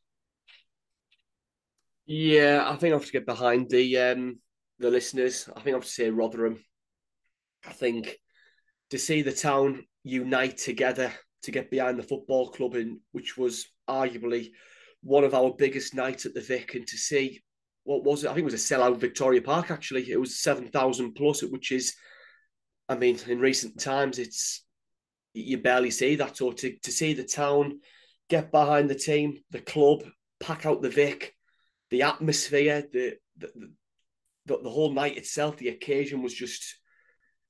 Yeah, I think I have to get behind the um the listeners. I think I have to say Rotherham. I think to see the town unite together to get behind the football club, in which was arguably one of our biggest nights at the Vic, and to see what was it? I think it was a sellout Victoria Park. Actually, it was seven thousand plus, which is, I mean, in recent times, it's you barely see that. So to to see the town get behind the team, the club, pack out the Vic the atmosphere, the the, the the whole night itself, the occasion was just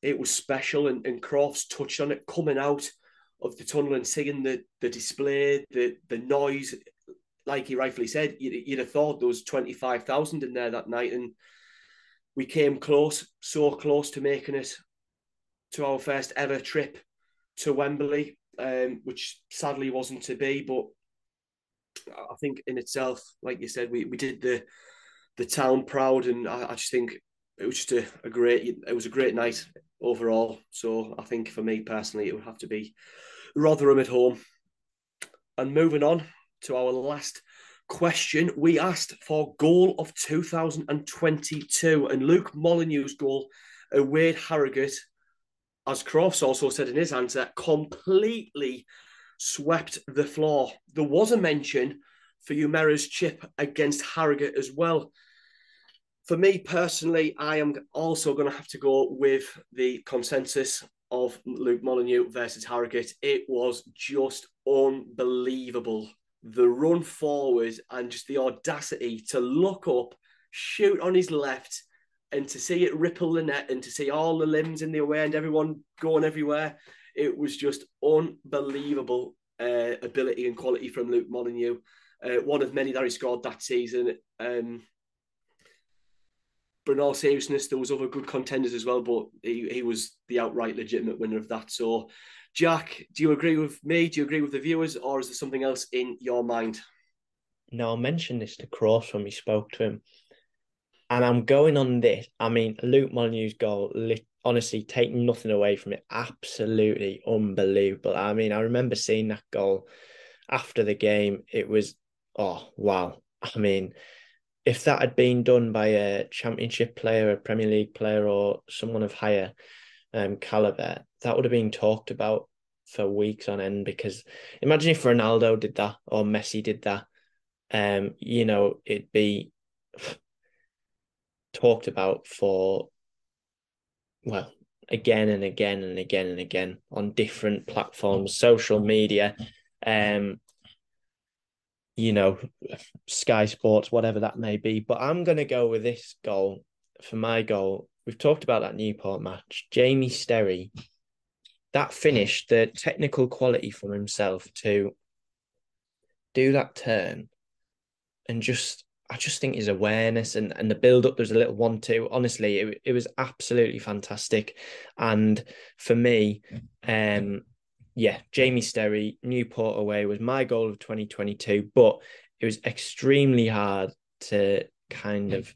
it was special. And, and Crofts touched on it coming out of the tunnel and seeing the the display, the the noise. Like he rightfully said, you'd, you'd have thought there was twenty five thousand in there that night, and we came close, so close to making it to our first ever trip to Wembley, um, which sadly wasn't to be. But I think in itself, like you said, we, we did the the town proud, and I, I just think it was just a, a, great it was a great night overall. So I think for me personally, it would have to be Rotherham at home. And moving on to our last question, we asked for goal of 2022, and Luke Molyneux's goal uh, away at Harrogate, as Crofts also said in his answer, completely swept the floor. There was a mention for Umerah's chip against Harrogate as well. For me personally, I am also going to have to go with the consensus of Luke Molyneux versus Harrogate. It was just unbelievable. The run forward and just the audacity to look up, shoot on his left, and to see it ripple the net and to see all the limbs in the away and everyone going everywhere it was just unbelievable uh, ability and quality from Luke Molyneux. Uh, one of many that he scored that season. Um, but in all seriousness, there was other good contenders as well, but he, he was the outright legitimate winner of that. So, Jack, do you agree with me? Do you agree with the viewers, or is there something else in your mind? No, I mentioned this to Cross when we spoke to him, and I'm going on this. I mean, Luke Molyneux's goal honestly, take nothing away from it. Absolutely unbelievable. I mean, I remember seeing that goal after the game. It was, oh, wow. I mean, if that had been done by a championship player, a Premier League player, or someone of higher um, caliber, that would have been talked about for weeks on end. Because imagine if Ronaldo did that or Messi did that, um, you know, it'd be talked about for well, again and again and again and again on different platforms, social media, um, you know, Sky Sports, whatever that may be. But I'm going to go with this goal for my goal. We've talked about that Newport match. Jamie Sterry, that finish, the technical quality from himself to do that turn and just I just think his awareness and, and the build up, there's a little one two. Honestly, it, it was absolutely fantastic. And for me, um, yeah, Jamie Sterry, Newport away was my goal of 2022, but it was extremely hard to kind of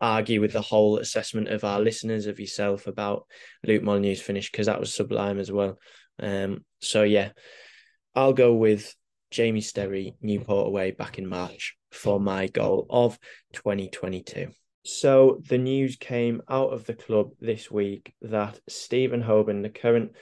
argue with the whole assessment of our listeners, of yourself about Luke Molyneux's finish, because that was sublime as well. Um, so yeah, I'll go with Jamie Sterry, Newport away back in March for my goal of 2022. So the news came out of the club this week that Stephen Hobin, the current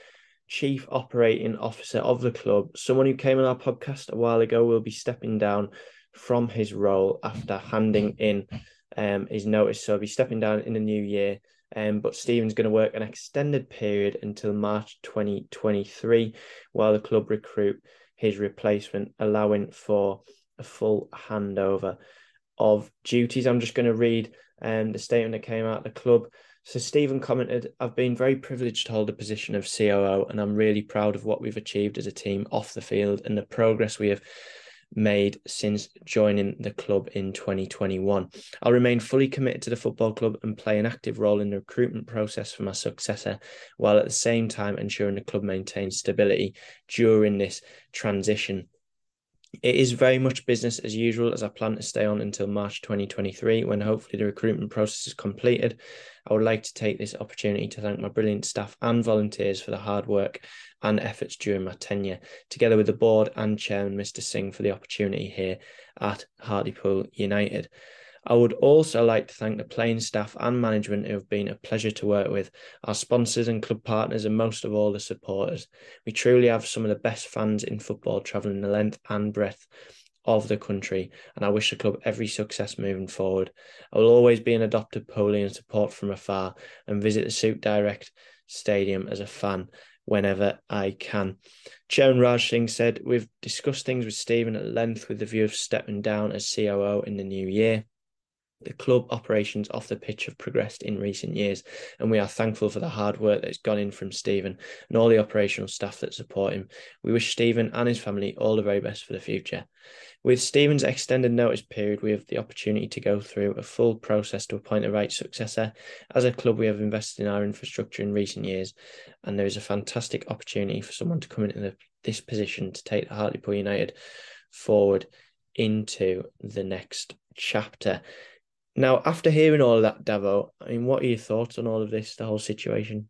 chief operating officer of the club, someone who came on our podcast a while ago, will be stepping down from his role after handing in um, his notice, so he'll be stepping down in the new year. Um, but Stephen's going to work an extended period until March 2023 while the club recruit his replacement, allowing for a full handover of duties. I'm just going to read um, the statement that came out of the club. So Stephen commented, I've been very privileged to hold the position of COO, and I'm really proud of what we've achieved as a team off the field and the progress we have made since joining the club in 2021. I'll remain fully committed to the football club and play an active role in the recruitment process for my successor, while at the same time ensuring the club maintains stability during this transition. It is very much business as usual as I plan to stay on until March 2023 when hopefully the recruitment process is completed. I would like to take this opportunity to thank my brilliant staff and volunteers for the hard work and efforts during my tenure, together with the board and chairman, Mr. Singh, for the opportunity here at Hartlepool United. I would also like to thank the playing staff and management who have been a pleasure to work with, our sponsors and club partners, and most of all, the supporters. We truly have some of the best fans in football travelling the length and breadth of the country, and I wish the club every success moving forward. I will always be an adopted Polian and support from afar and visit the Suit Direct Stadium as a fan whenever I can. Chairman Raj Singh said, We've discussed things with Stephen at length with the view of stepping down as COO in the new year. The club operations off the pitch have progressed in recent years, and we are thankful for the hard work that's gone in from Stephen and all the operational staff that support him. We wish Stephen and his family all the very best for the future. With Stephen's extended notice period, we have the opportunity to go through a full process to appoint the right successor. As a club, we have invested in our infrastructure in recent years, and there is a fantastic opportunity for someone to come into the, this position to take Hartlepool United forward into the next chapter. Now, after hearing all of that, Davo, I mean, what are your thoughts on all of this, the whole situation?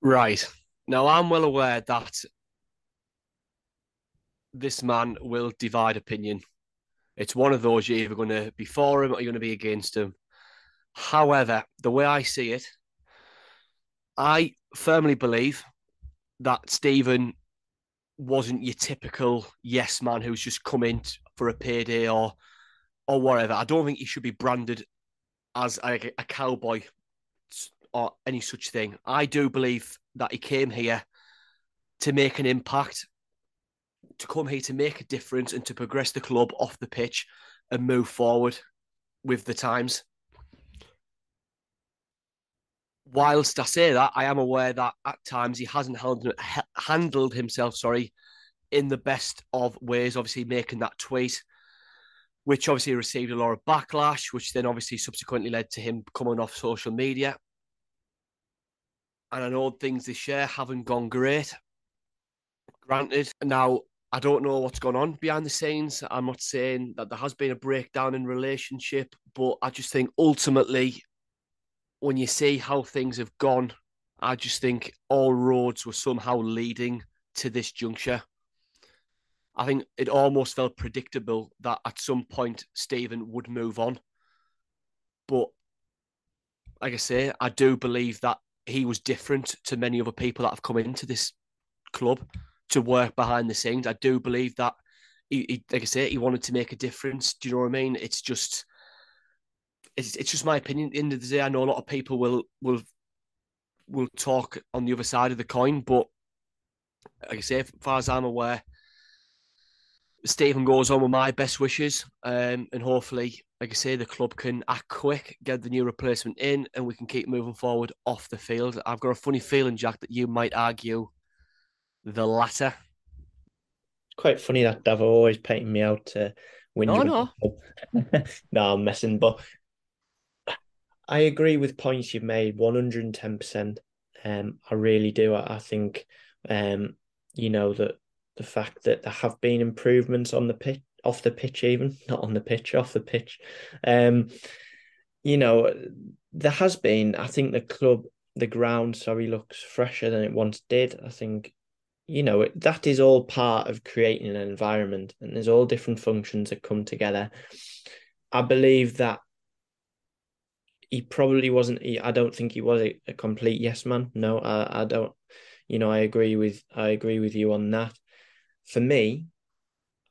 Right. Now, I'm well aware that this man will divide opinion. It's one of those you're either going to be for him or you're going to be against him. However, the way I see it, I firmly believe that Stephen wasn't your typical yes man who's just come in for a payday or or whatever. I don't think he should be branded as a, a cowboy or any such thing. I do believe that he came here to make an impact, to come here to make a difference and to progress the club off the pitch and move forward with the times. Whilst I say that, I am aware that at times he hasn't held, handled himself, sorry, in the best of ways. Obviously, making that tweet which obviously received a lot of backlash, which then obviously subsequently led to him coming off social media. And I know things this year haven't gone great. Granted, now I don't know what's gone on behind the scenes. I'm not saying that there has been a breakdown in relationship, but I just think ultimately, when you see how things have gone, I just think all roads were somehow leading to this juncture. I think it almost felt predictable that at some point Stephen would move on. But like I say, I do believe that he was different to many other people that have come into this club to work behind the scenes. I do believe that he, he like I say, he wanted to make a difference. Do you know what I mean? It's just it's it's just my opinion. At the end of the day, I know a lot of people will will will talk on the other side of the coin, but like I say, as far as I'm aware, Stephen goes on with my best wishes, um, and hopefully, like I say, the club can act quick, get the new replacement in, and we can keep moving forward off the field. I've got a funny feeling, Jack, that you might argue the latter. It's quite funny that Davo always painting me out to win. No, no, no, I'm messing. But I agree with points you've made, one hundred and ten percent. Um, I really do. I, I think, um, you know that the fact that there have been improvements on the pitch, off the pitch, even not on the pitch, off the pitch. Um, you know, there has been. I think the club, the ground, sorry, looks fresher than it once did. I think, you know, that is all part of creating an environment, and there's all different functions that come together. I believe that he probably wasn't. He, I don't think he was a, a complete yes man. No, I, I don't. You know, I agree with I agree with you on that for me,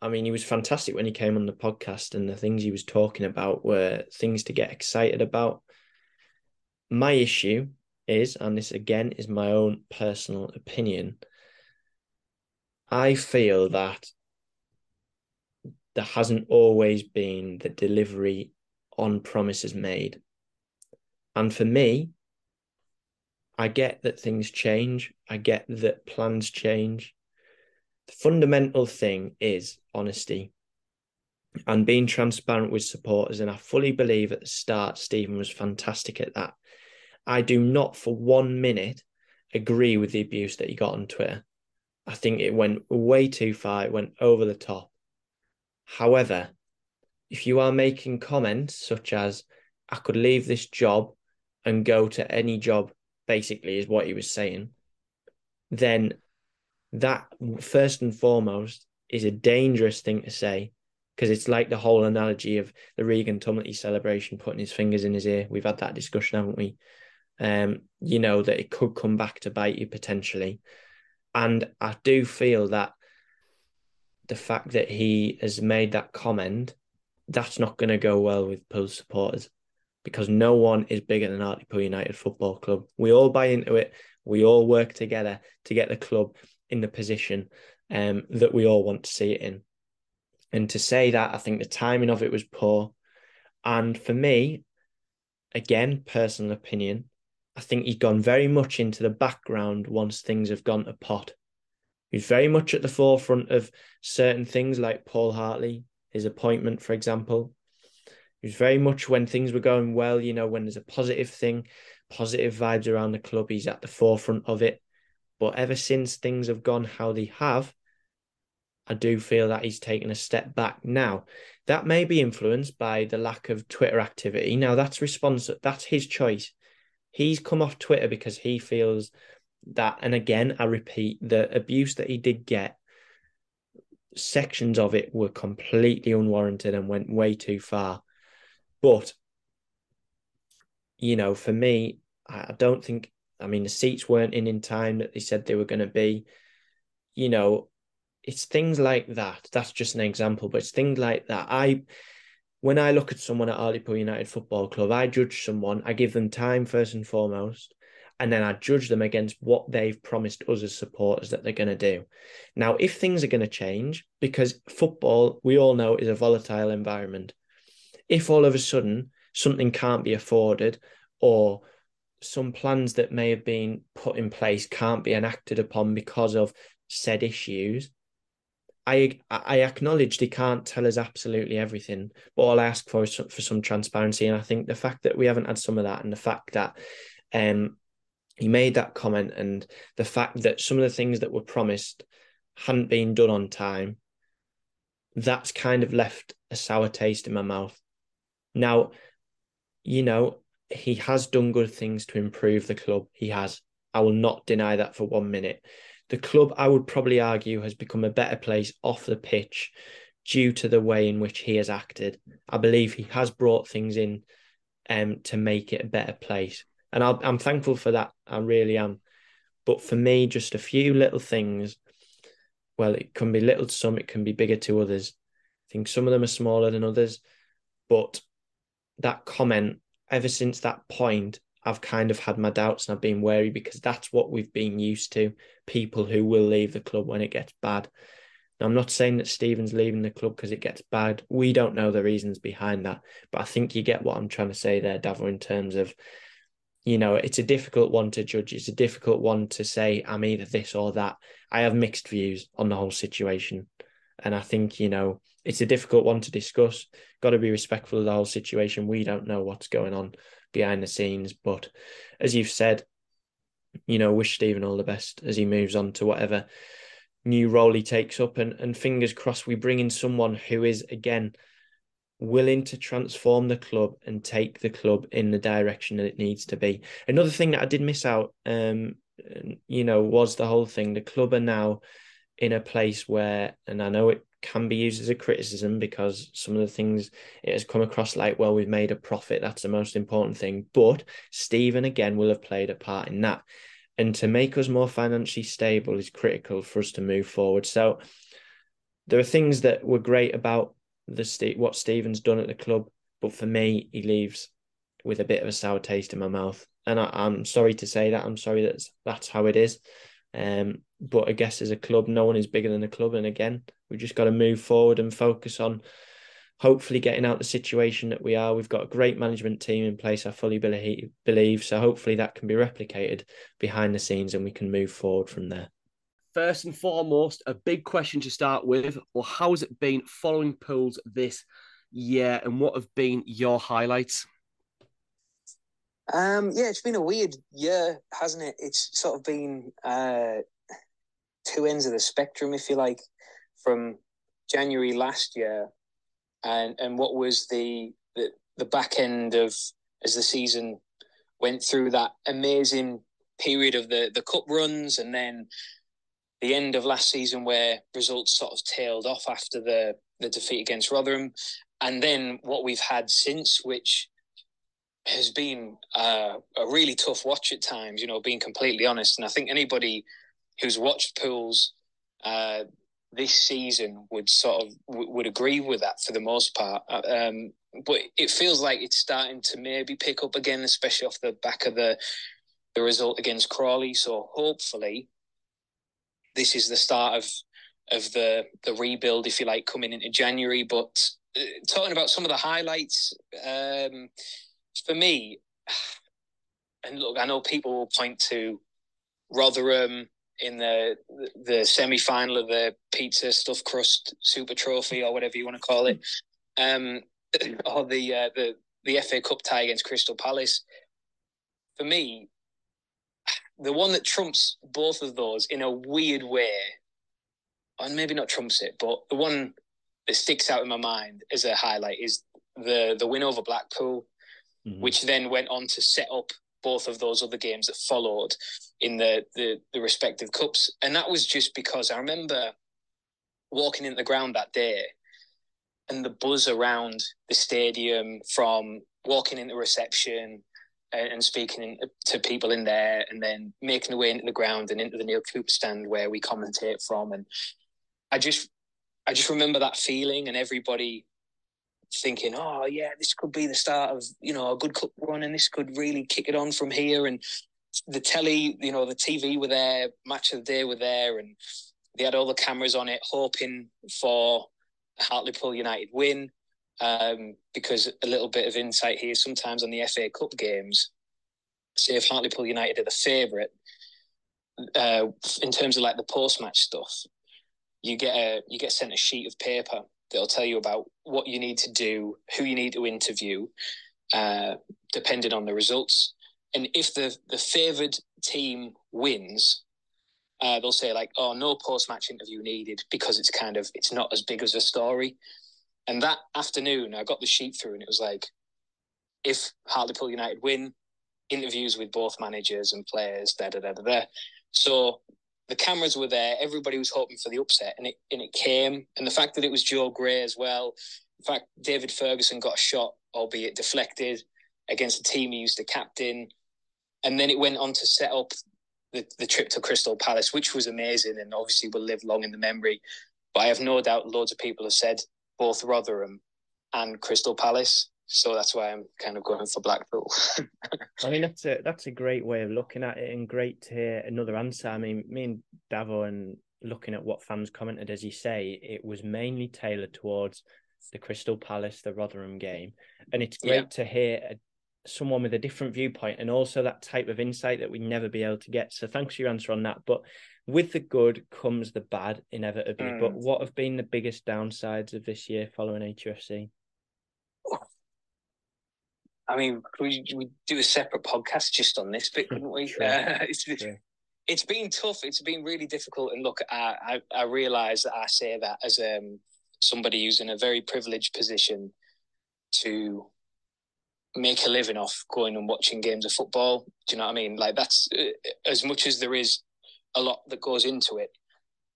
I mean, he was fantastic when he came on the podcast, and the things he was talking about were things to get excited about. My issue is, and this again is my own personal opinion, I feel that there hasn't always been the delivery on promises made. And for me, I get that things change. I get that plans change. Fundamental thing is honesty and being transparent with supporters. And I fully believe at the start, Stephen was fantastic at that. I do not for one minute agree with the abuse that he got on Twitter. I think it went way too far, it went over the top. However, if you are making comments such as, I could leave this job and go to any job, basically, is what he was saying, then that first and foremost is a dangerous thing to say because it's like the whole analogy of the Regan Tumlety celebration putting his fingers in his ear. We've had that discussion, haven't we? Um, you know that it could come back to bite you potentially. And I do feel that the fact that he has made that comment, that's not going to go well with Poole supporters because no one is bigger than Hartlepool United Football Club. We all buy into it. We all work together to get the club in the position um, that we all want to see it in. And to say that, I think the timing of it was poor. And for me, again, personal opinion, I think he'd gone very much into the background once things have gone to pot. He's very much at the forefront of certain things like Paul Hartley, his appointment, for example. He was very much when things were going well, you know, when there's a positive thing, positive vibes around the club, he's at the forefront of it. But ever since things have gone how they have, I do feel that he's taken a step back now. That may be influenced by the lack of Twitter activity. Now that's response that's his choice. He's come off Twitter because he feels that, and again, I repeat, the abuse that he did get, sections of it were completely unwarranted and went way too far. But, you know, for me, I don't think, I mean, the seats weren't in in time that they said they were going to be. You know, it's things like that. That's just an example, but it's things like that. I, when I look at someone at Hartlepool United Football Club, I judge someone, I give them time first and foremost, and then I judge them against what they've promised us as supporters that they're going to do. Now, if things are going to change, because football, we all know, is a volatile environment, if all of a sudden something can't be afforded or some plans that may have been put in place can't be enacted upon because of said issues, I I acknowledge they can't tell us absolutely everything, but all I ask for is for some transparency. And I think the fact that we haven't had some of that, and the fact that um he made that comment, and the fact that some of the things that were promised hadn't been done on time, that's kind of left a sour taste in my mouth. Now, you know, he has done good things to improve the club. He has. I will not deny that for one minute the club, I would probably argue, has become a better place off the pitch due to the way in which he has acted. I believe he has brought things in um, to make it a better place. And i am thankful for that. I really am. But for me, just a few little things, well, it can be little to some, it can be bigger to others. I think some of them are smaller than others. But that comment, ever since that point, I've kind of had my doubts and I've been wary because that's what we've been used to people who will leave the club when it gets bad. Now, I'm not saying that Stephen's leaving the club because it gets bad. We don't know the reasons behind that. But I think you get what I'm trying to say there, Davo, in terms of, you know, it's a difficult one to judge. It's a difficult one to say, I'm either this or that. I have mixed views on the whole situation. And I think, you know, it's a difficult one to discuss. Got to be respectful of the whole situation. We don't know what's going on behind the scenes. But as you've said, you know, wish Stephen all the best as he moves on to whatever new role he takes up. And, and fingers crossed, we bring in someone who is, again, willing to transform the club and take the club in the direction that it needs to be. Another thing that I did miss out, um, you know, was the whole thing. The club are now in a place where, and I know it can be used as a criticism because some of the things it has come across like, well, we've made a profit. That's the most important thing. But Stephen, again, will have played a part in that. And to make us more financially stable is critical for us to move forward. So there are things that were great about the what Stephen's done at the club, but for me, he leaves with a bit of a sour taste in my mouth. And I, am sorry to say that. I'm sorry that that's how it is. Um, but I guess as a club, no one is bigger than the club. And again, we've just got to move forward and focus on hopefully getting out the situation that we are. We've got a great management team in place, I fully believe. So hopefully that can be replicated behind the scenes and we can move forward from there. First and foremost, a big question to start with. Well, how has it been following Pools this year and what have been your highlights? Um, yeah, it's been a weird year, hasn't it? It's sort of been uh, two ends of the spectrum, if you like, from January last year and and what was the the, the back end of as the season went through that amazing period of the the cup runs and then the end of last season where results sort of tailed off after the the defeat against Rotherham and then what we've had since which has been uh, a really tough watch at times you know being completely honest and I think anybody who's watched pools uh, this season would sort of w- would agree with that for the most part. Uh, um, but it feels like it's starting to maybe pick up again, especially off the back of the the result against Crawley. So hopefully, this is the start of of the the rebuild, if you like, coming into January. But uh, talking about some of the highlights um, for me, and look, I know people will point to Rotherham in the the semi final of the pizza stuffed crust super trophy or whatever you want to call it, um, or the uh, the the FA Cup tie against Crystal Palace. For me, the one that trumps both of those in a weird way, and maybe not trumps it, but the one that sticks out in my mind as a highlight is the the win over Blackpool, mm-hmm. which then went on to set up both of those other games that followed in the, the, the respective cups. And that was just because I remember walking in the ground that day and the buzz around the stadium from walking into reception and, and speaking to people in there and then making the way into the ground and into the Neil Cooper stand where we commentate from. And I just I just remember that feeling and everybody thinking, oh yeah, this could be the start of you know a good cup run, and this could really kick it on from here. And the telly, you know, the TV were there, match of the day were there, and they had all the cameras on it, hoping for a Hartlepool United win. Um, because a little bit of insight here, sometimes on the FA Cup games, say if Hartlepool United are the favourite, uh, in terms of like the post match stuff, you get a you get sent a sheet of paper They'll tell you about what you need to do, who you need to interview, uh, depending on the results. And if the the favoured team wins, uh, they'll say like, "Oh, no post match interview needed because it's kind of it's not as big as a story." And that afternoon, I got the sheet through, and it was like, if Hartlepool United win, interviews with both managers and players, da da da da da. So the cameras were there. Everybody was hoping for the upset, and it and it came. And the fact that it was Joe Gray as well. In fact, David Ferguson got a shot, albeit deflected, against the team he used to captain. And then it went on to set up the, the trip to Crystal Palace, which was amazing and obviously will live long in the memory. But I have no doubt loads of people have said both Rotherham and Crystal Palace so that's why I'm kind of going for Blackpool. I mean, that's a that's a great way of looking at it, and great to hear another answer. I mean, me and Davo, and looking at what fans commented, as you say, it was mainly tailored towards the Crystal Palace, the Rotherham game, and it's great yeah. to hear a, someone with a different viewpoint and also that type of insight that we never be able to get. So thanks for your answer on that. But with the good comes the bad inevitably. Mm. But what have been the biggest downsides of this year following HUFC? I mean, we we do a separate podcast just on this bit, couldn't we? Uh, it's, it's been tough. It's been really difficult. And look, I I, I realise that I say that as um somebody who's in a very privileged position to make a living off going and watching games of football. Do you know what I mean? Like that's uh, as much as there is a lot that goes into it.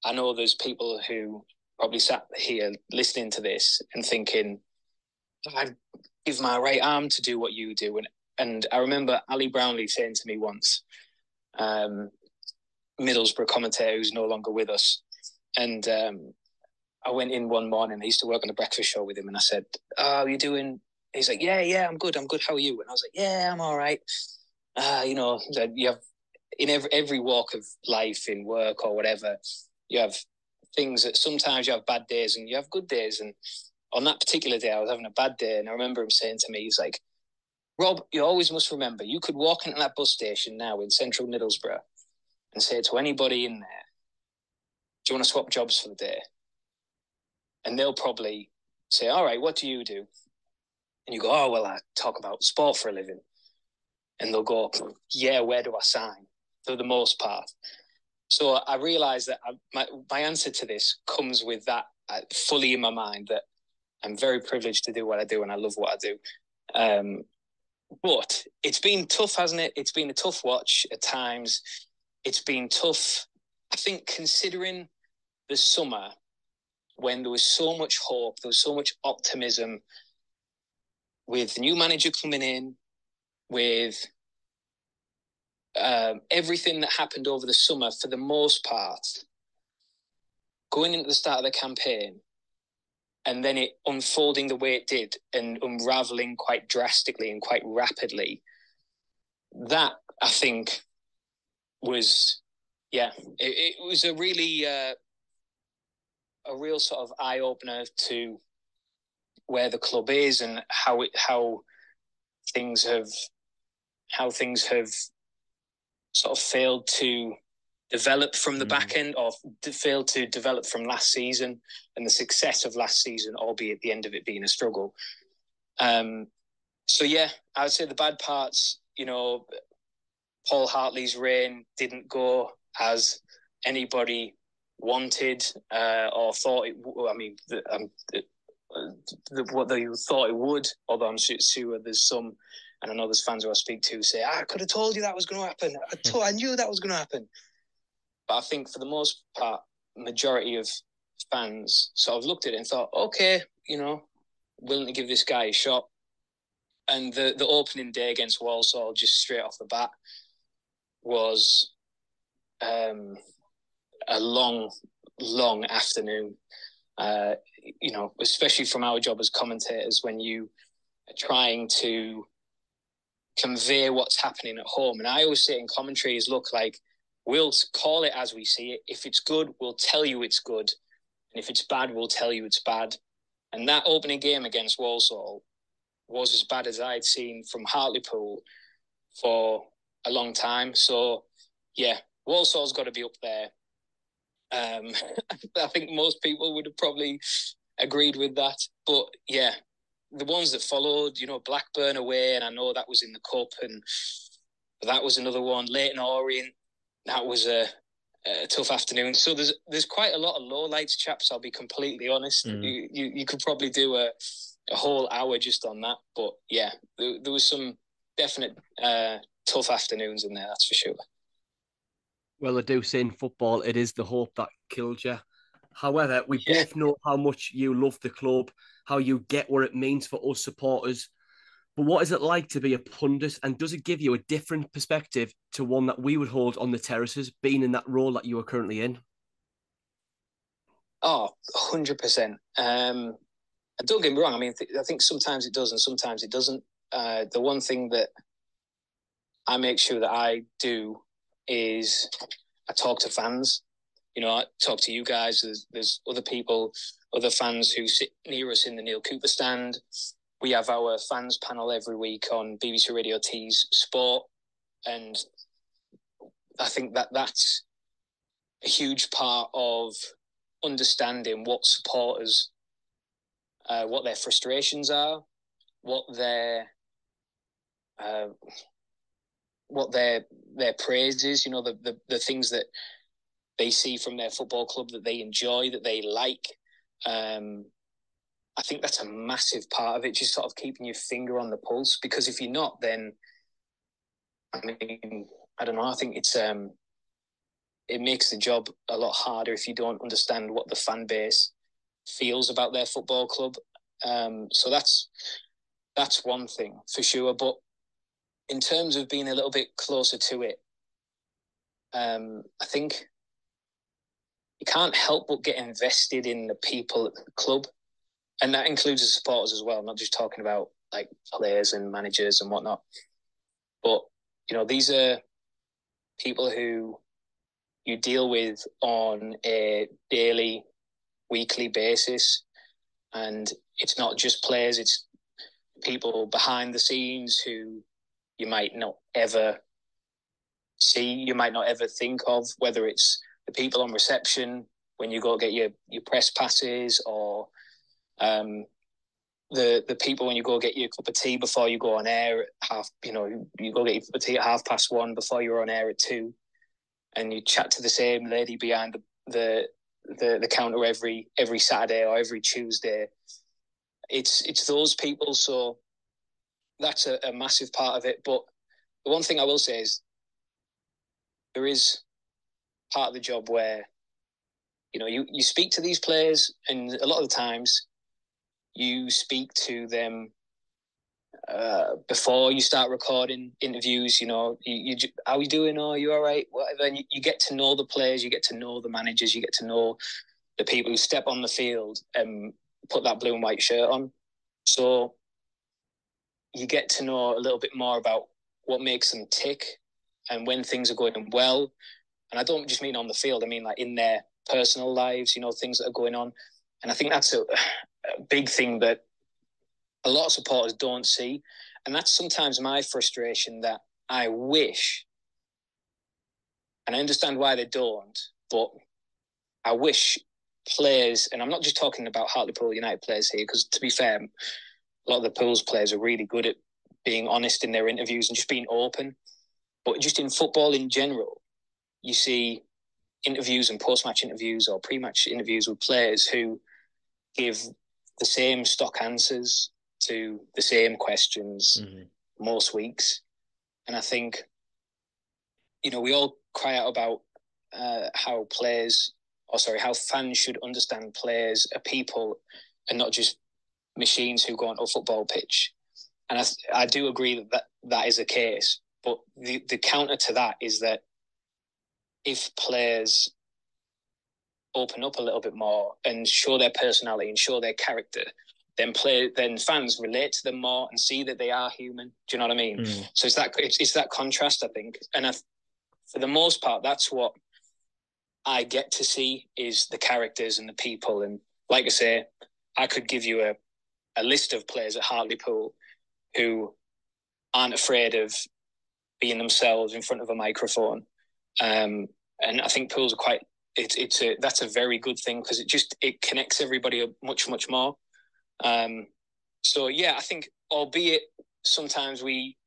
I know there's people who probably sat here listening to this and thinking, I give my right arm to do what you do. And and I remember Ali Brownlee saying to me once, um, Middlesbrough commentator who's no longer with us, and um, I went in one morning. I used to work on the breakfast show with him, and I said, "Oh, are you doing?" He's like, "Yeah, yeah, I'm good. I'm good. How are you?" And I was like, "Yeah, I'm all right." Uh, you know, you have in every every walk of life, in work or whatever, you have things that sometimes you have bad days and you have good days. And on that particular day, I was having a bad day, and I remember him saying to me, "He's like, Rob, you always must remember, you could walk into that bus station now in central Middlesbrough and say to anybody in there, Do you want to swap jobs for the day? And they'll probably say, All right, what do you do? And you go, Oh, well, I talk about sport for a living. And they'll go, Yeah, where do I sign? For the most part. So I realized that I, my, my answer to this comes with that uh, fully in my mind that I'm very privileged to do what I do and I love what I do. Um, but it's been tough, hasn't it? It's been a tough watch at times. It's been tough, I think, considering the summer when there was so much hope, there was so much optimism with the new manager coming in, with um, everything that happened over the summer for the most part, going into the start of the campaign, and then it unfolding the way it did and unraveling quite drastically and quite rapidly. That I think was, yeah, it, it was a really uh, a real sort of eye opener to where the club is and how it how things have how things have sort of failed to develop from the mm. back end or failed to develop from last season and the success of last season, albeit the end of it being a struggle. Um, so yeah, I would say the bad parts, you know, Paul Hartley's reign didn't go as anybody wanted uh, or thought it. I mean, the, um, the, the, what they thought it would. Although I'm sure there's some, and I know there's fans who I speak to say, ah, "I could have told you that was going to happen. I, told, I knew that was going to happen." But I think for the most part, majority of fans sort of looked at it and thought, okay, you know, willing to give this guy a shot. And the, the opening day against Walsall, just straight off the bat, was um, a long, long afternoon. Uh, you know, especially from our job as commentators, when you are trying to convey what's happening at home. And I always say in commentaries, look, like We'll call it as we see it. If it's good, we'll tell you it's good. And if it's bad, we'll tell you it's bad. And that opening game against Walsall was as bad as I'd seen from Hartlepool for a long time. So, yeah, Walsall's got to be up there. Um, I think most people would have probably agreed with that. But yeah, the ones that followed, you know, Blackburn away, and I know that was in the cup, and that was another one. Leyton Orient, that was a, a, tough afternoon. So there's there's quite a lot of low lights, chaps. I'll be completely honest. Mm. You, you you could probably do a a whole hour just on that. But yeah, there, there was some definite uh, tough afternoons in there. That's for sure. Well, I do say in football, it is the hope that killed you. However, we yeah. both know how much you love the club, how you get what it means for us supporters. But what is it like to be a pundit? And does it give you a different perspective to one that we would hold on the terraces, being in that role that you are currently in? Oh, 100%. Um, don't get me wrong. I mean, th- I think sometimes it does and sometimes it doesn't. Uh, the one thing that I make sure that I do is I talk to fans. You know, I talk to you guys. There's, there's other people, other fans who sit near us in the Neil Cooper stand we have our fans panel every week on BBC Radio Tees Sport, and I think that that's a huge part of understanding what supporters, uh, what their frustrations are, what their uh, what their their praise is. You know, the, the the things that they see from their football club that they enjoy, that they like. Um, I think that's a massive part of it, just sort of keeping your finger on the pulse. Because if you're not, then I mean, I don't know. I think it's um, it makes the job a lot harder if you don't understand what the fan base feels about their football club. Um, so that's that's one thing for sure. But in terms of being a little bit closer to it, um, I think you can't help but get invested in the people at the club, and that includes the supporters as well. not just talking about like players and managers and whatnot, but you know these are people who you deal with on a daily, weekly basis, and it's not just players; it's people behind the scenes who you might not ever see, you might not ever think of, whether it's the people on reception when you go get your, your press passes or um, the the people when you go get your cup of tea before you go on air at half you know you go get your cup of tea at half past one before you're on air at two and you chat to the same lady behind the the the, the counter every every Saturday or every Tuesday. It's it's those people so that's a, a massive part of it. But the one thing I will say is there is part of the job where you know you, you speak to these players and a lot of the times you speak to them uh, before you start recording interviews you know you, you how you doing are you all right whatever you, you get to know the players you get to know the managers you get to know the people who step on the field and put that blue and white shirt on so you get to know a little bit more about what makes them tick and when things are going well. And I don't just mean on the field, I mean like in their personal lives, you know, things that are going on. And I think that's a big thing that a lot of supporters don't see. And that's sometimes my frustration that I wish, and I understand why they don't, but I wish players, and I'm not just talking about Hartlepool United players here, because to be fair, a lot of the Pools players are really good at being honest in their interviews and just being open. But just in football in general, you see interviews and post match interviews or pre match interviews with players who give the same stock answers to the same questions mm-hmm. most weeks. And I think, you know, we all cry out about uh, how players, or sorry, how fans should understand players are people and not just machines who go onto a football pitch. And I, I do agree that, that that is the case. But the, the counter to that is that if players open up a little bit more and show their personality and show their character, then play then fans relate to them more and see that they are human. Do you know what I mean? Mm. So it's that it's, it's that contrast, I think, and I, for the most part, that's what I get to see is the characters and the people. And like I say, I could give you a, a list of players at Hartlepool who aren't afraid of being themselves in front of a microphone. Um, and I think pools are quite. It's it's a that's a very good thing because it just it connects everybody much much more. Um, so yeah, I think albeit sometimes we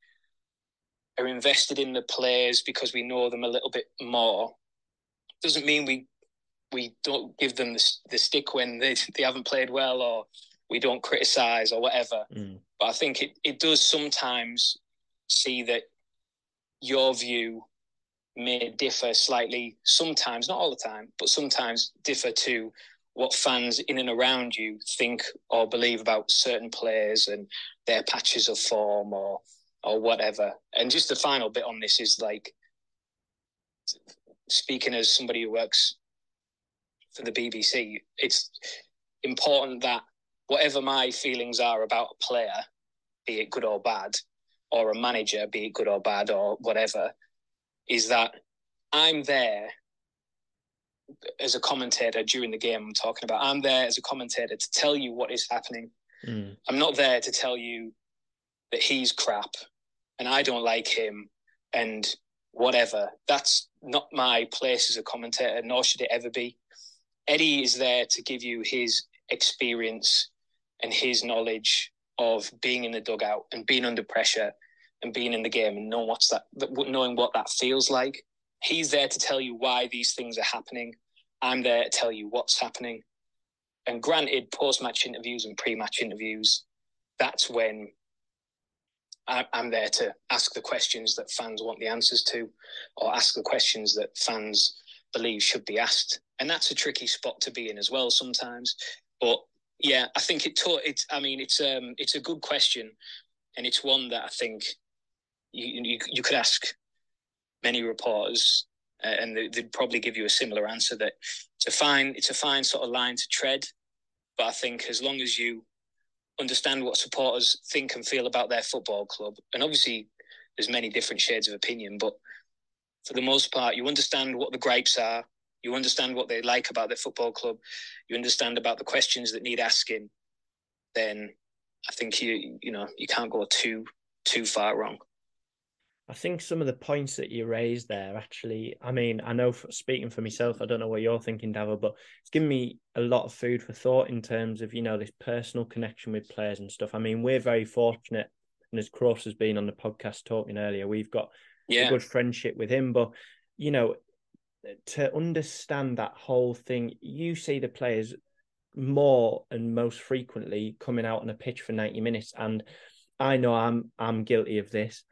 are invested in the players because we know them a little bit more, doesn't mean we we don't give them the, the stick when they, they haven't played well or we don't criticize or whatever. Mm. But I think it, it does sometimes see that your view may differ slightly sometimes, not all the time, but sometimes differ to what fans in and around you think or believe about certain players and their patches of form or or whatever. And just the final bit on this is like speaking as somebody who works for the BBC, it's important that whatever my feelings are about a player, be it good or bad, or a manager, be it good or bad or whatever, is that I'm there as a commentator during the game I'm talking about. I'm there as a commentator to tell you what is happening. Mm. I'm not there to tell you that he's crap and I don't like him and whatever. That's not my place as a commentator, nor should it ever be. Eddie is there to give you his experience and his knowledge of being in the dugout and being under pressure and being in the game and knowing what's that, knowing what that feels like. He's there to tell you why these things are happening. I'm there to tell you what's happening. And granted, post-match interviews and pre-match interviews, that's when I'm there to ask the questions that fans want the answers to, or ask the questions that fans believe should be asked. And that's a tricky spot to be in as well sometimes. But yeah, I think it taught it. I mean, it's um, it's a good question, and it's one that I think you you, you could ask many reporters uh, and they, would probably give you a similar answer. That it's a fine, it's a fine sort of line to tread, but I think as long as you understand what supporters think and feel about their football club, and obviously there's many different shades of opinion, but for the most part, you understand what the gripes are, you understand what they like about their football club, you understand about the questions that need asking, then I think you you know you can't go too too far wrong. I think some of the points that you raised there actually, I mean, I know for, speaking for myself, I don't know what you're thinking, Davo, but it's given me a lot of food for thought in terms of, you know, this personal connection with players and stuff. I mean, we're very fortunate, and as Cross has been on the podcast talking earlier, we've got yeah. a good friendship with him. But, you know, to understand that whole thing, you see the players more and most frequently coming out on a pitch for 90 minutes. And I know I'm I'm guilty of this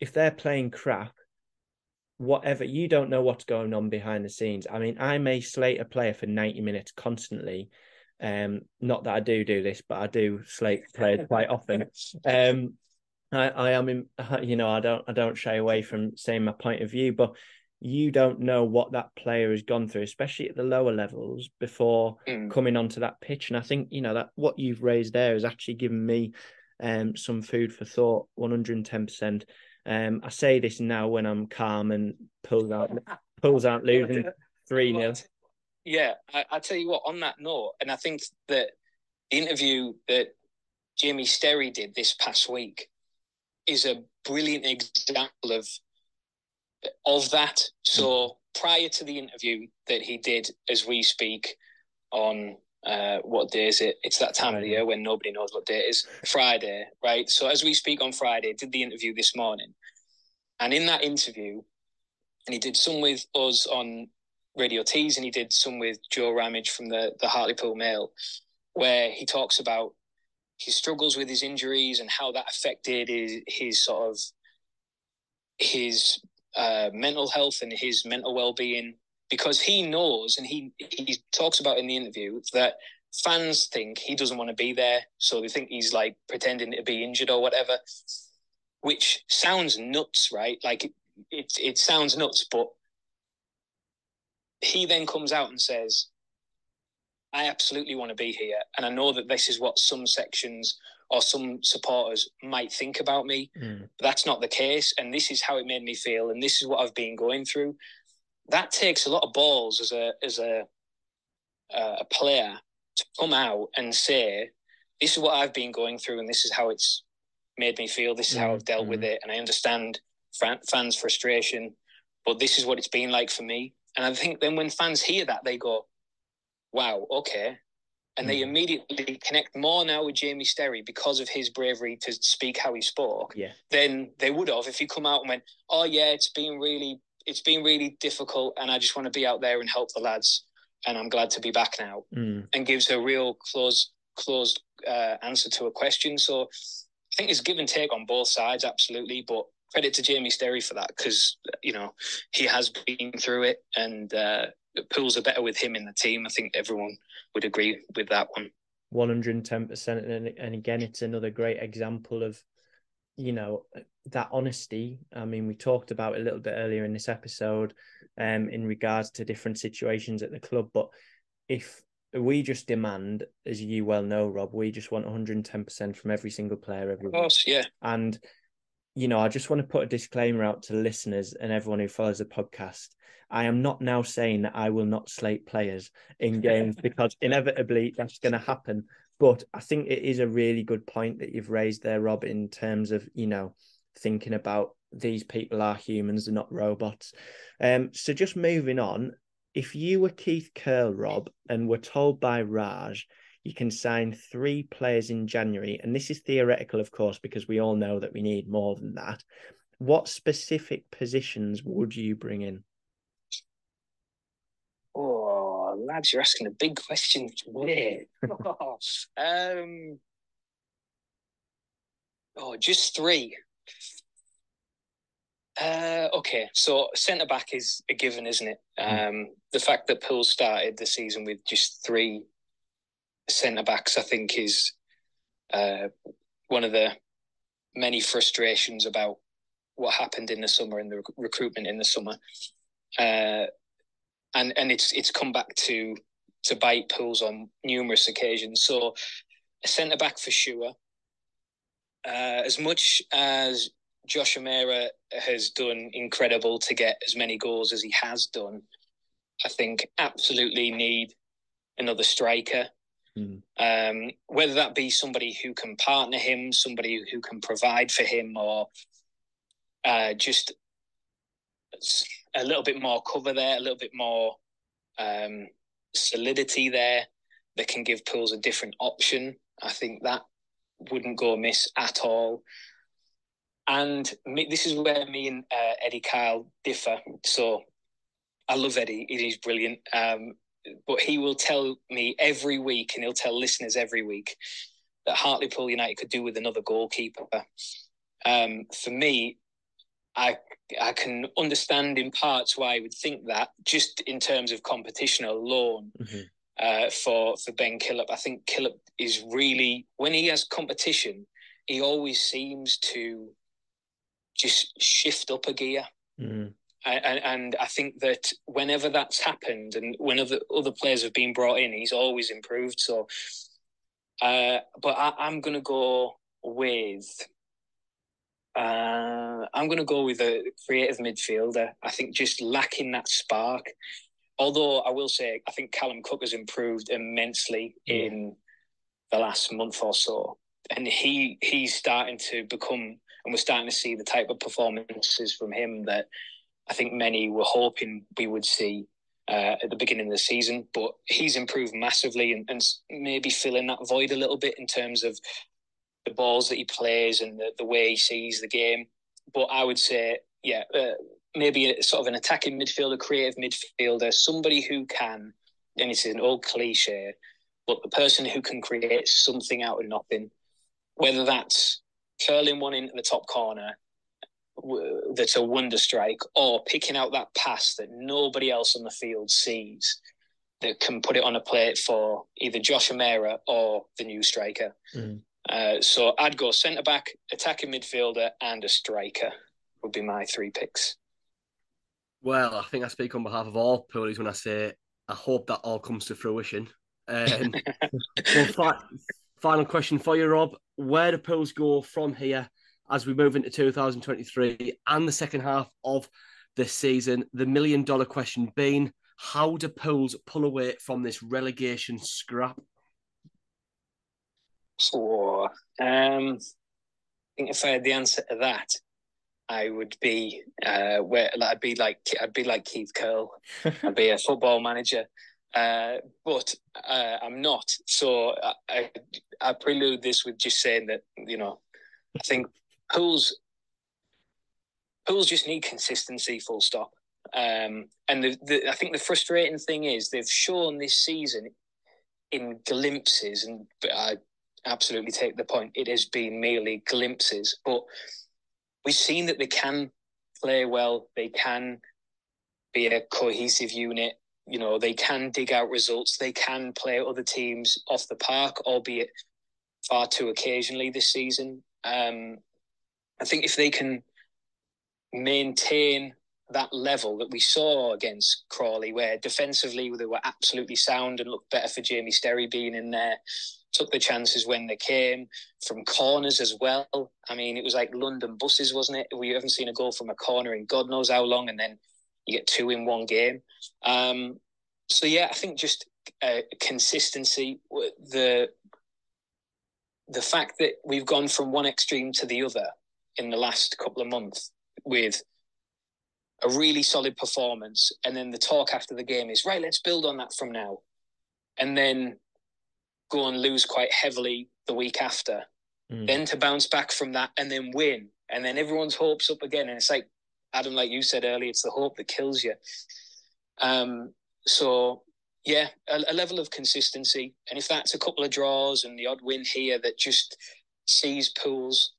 if they're playing crap, whatever you don't know what's going on behind the scenes. I mean, I may slate a player for 90 minutes constantly. Um, not that I do do this, but I do slate players quite often. Um, I, I am in, you know, I don't I don't shy away from saying my point of view, but you don't know what that player has gone through, especially at the lower levels before mm. coming onto that pitch. And I think, you know, that what you've raised there has actually given me um some food for thought, 110%. Um, I say this now when I'm calm and pulls out pulls out losing three 0 Yeah, I, I tell you what. On that note, and I think that the interview that Jamie Sterry did this past week is a brilliant example of of that. So prior to the interview that he did as we speak on uh, what day is it? It's that time of the year when nobody knows what day it is. Friday, right? So as we speak on Friday, did the interview this morning, and in that interview, and he did some with us on Radio Tees, and he did some with Joe Ramage from the the Hartlepool Mail, where he talks about his struggles with his injuries and how that affected his, his sort of his uh, mental health and his mental well being because he knows and he he talks about in the interview that fans think he doesn't want to be there, so they think he's like pretending to be injured or whatever, which sounds nuts, right? Like it it, it sounds nuts, but he then comes out and says, "I absolutely want to be here, and I know that this is what some sections." Or some supporters might think about me, mm. but that's not the case. And this is how it made me feel, and this is what I've been going through that takes a lot of balls as a as a a player to come out and say, "This is what I've been going through, and this is how it's made me feel. This is how I've dealt mm-hmm. with it, and I understand fans' frustration, but this is what it's been like for me." And I think then when fans hear that, they go, "Wow, okay." And they mm. immediately connect more now with Jamie Sterry because of his bravery to speak how he spoke yeah. than they would have if he come out and went, "Oh yeah, it's been really it's been really difficult, and I just want to be out there and help the lads. And I'm glad to be back now. Mm. And gives a real closed closed uh, answer to a question. So I think it's give and take on both sides, absolutely. But credit to Jamie Sterry for that because you know he has been through it, and uh, pools are better with him in the team. I think everyone would agree with that one. One hundred and ten percent, and again, it's another great example of you know that honesty i mean we talked about it a little bit earlier in this episode um in regards to different situations at the club but if we just demand as you well know rob we just want 110% from every single player every of course yeah. And you know i just want to put a disclaimer out to listeners and everyone who follows the podcast. I am not now saying that i will not slate players in games because inevitably that's going to happen. But I think it is a really good point that you've raised there, Rob, in terms of, you know, thinking about these people are humans, they're not robots. Um, so just moving on, if you were Keith Curle, Rob, and were told by Raj you can sign three players in January, and this is theoretical, of course, because we all know that we need more than that. What specific positions would you bring in? Oh, lads, you're asking a big question today. um, oh, just three. Uh, okay, so centre back is a given, isn't it? Hmm. Um, the fact that Poole started the season with just three centre backs, I think, is uh, one of the many frustrations about what happened in the summer and the rec- recruitment in the summer. uh, and and it's it's come back to to bite Pools on numerous occasions. So a centre back for sure. Uh, as much as Josh Umerah has done incredible to get as many goals as he has done, I think absolutely need another striker. Mm. Um, whether that be somebody who can partner him, somebody who can provide for him, or uh, just a little bit more cover there, a little bit more um, solidity there that can give Pools a different option. I think that wouldn't go amiss at all. And me, this is where me and uh, Eddie Kyle differ. So I love Eddie; he's brilliant. Um, but he will tell me every week, and he'll tell listeners every week that Hartlepool United could do with another goalkeeper. Um, for me, I I can understand in parts why I would think that, just in terms of competition alone. Mm-hmm. Uh, for for Ben Killip, I think Killip is really when he has competition, he always seems to just shift up a gear. Mm. And, and I think that whenever that's happened, and whenever other players have been brought in, he's always improved. So, uh, but I, I'm going to go with uh, I'm going to go with a creative midfielder. I think just lacking that spark. Although I will say, I think Callum Cook has improved immensely in the last month or so, and he he's starting to become, and we're starting to see the type of performances from him that I think many were hoping we would see uh, at the beginning of the season. But he's improved massively, and, and maybe filling that void a little bit in terms of the balls that he plays and the, the way he sees the game. But I would say, yeah, uh, maybe a, sort of an attacking midfielder, creative midfielder, somebody who can, and it's an old cliche, but the person who can create something out of nothing, whether that's curling one into the top corner w- that's a wonder strike, or picking out that pass that nobody else on the field sees that can put it on a plate for either Josh Umerah or the new striker. Mm. Uh, so I'd go centre back, attacking midfielder, and a striker would be my three picks. Well, I think I speak on behalf of all poolies when I say I hope that all comes to fruition. Um, well, fi- final question for you, Rob. Where do pools go from here as we move into 2023 and the second half of the season? The million dollar question being how do pools pull away from this relegation scrap? So, um, I think if I had the answer to that, I would be uh, where like, I'd be like I'd be like Keith Curle. I'd be a football manager, uh, but uh, I'm not. So I, I I prelude this with just saying that you know I think pools pools just need consistency. Full stop. Um, and the, the, I think the frustrating thing is they've shown this season in glimpses, and I absolutely take the point. It has been merely glimpses, but we've seen that they can play well. They can be a cohesive unit. You know, they can dig out results. They can play other teams off the park, albeit far too occasionally this season. Um, I think if they can maintain that level that we saw against Crawley, where defensively they were absolutely sound and looked better for Jamie Sterry being in there, took the chances when they came from corners as well. I mean, it was like London buses, wasn't it? We haven't seen a goal from a corner in God knows how long, and then you get two in one game. Um, so yeah, I think just uh, consistency, the the fact that we've gone from one extreme to the other in the last couple of months with a really solid performance, and then the talk after the game is right. Let's build on that from now, and then go and lose quite heavily the week after, Mm. then to bounce back from that and then win, and then everyone's hopes up again, and it's like Adam, like you said earlier, it's the hope that kills you. Um, so yeah, a, a level of consistency, and if that's a couple of draws and the odd win here that just sees pools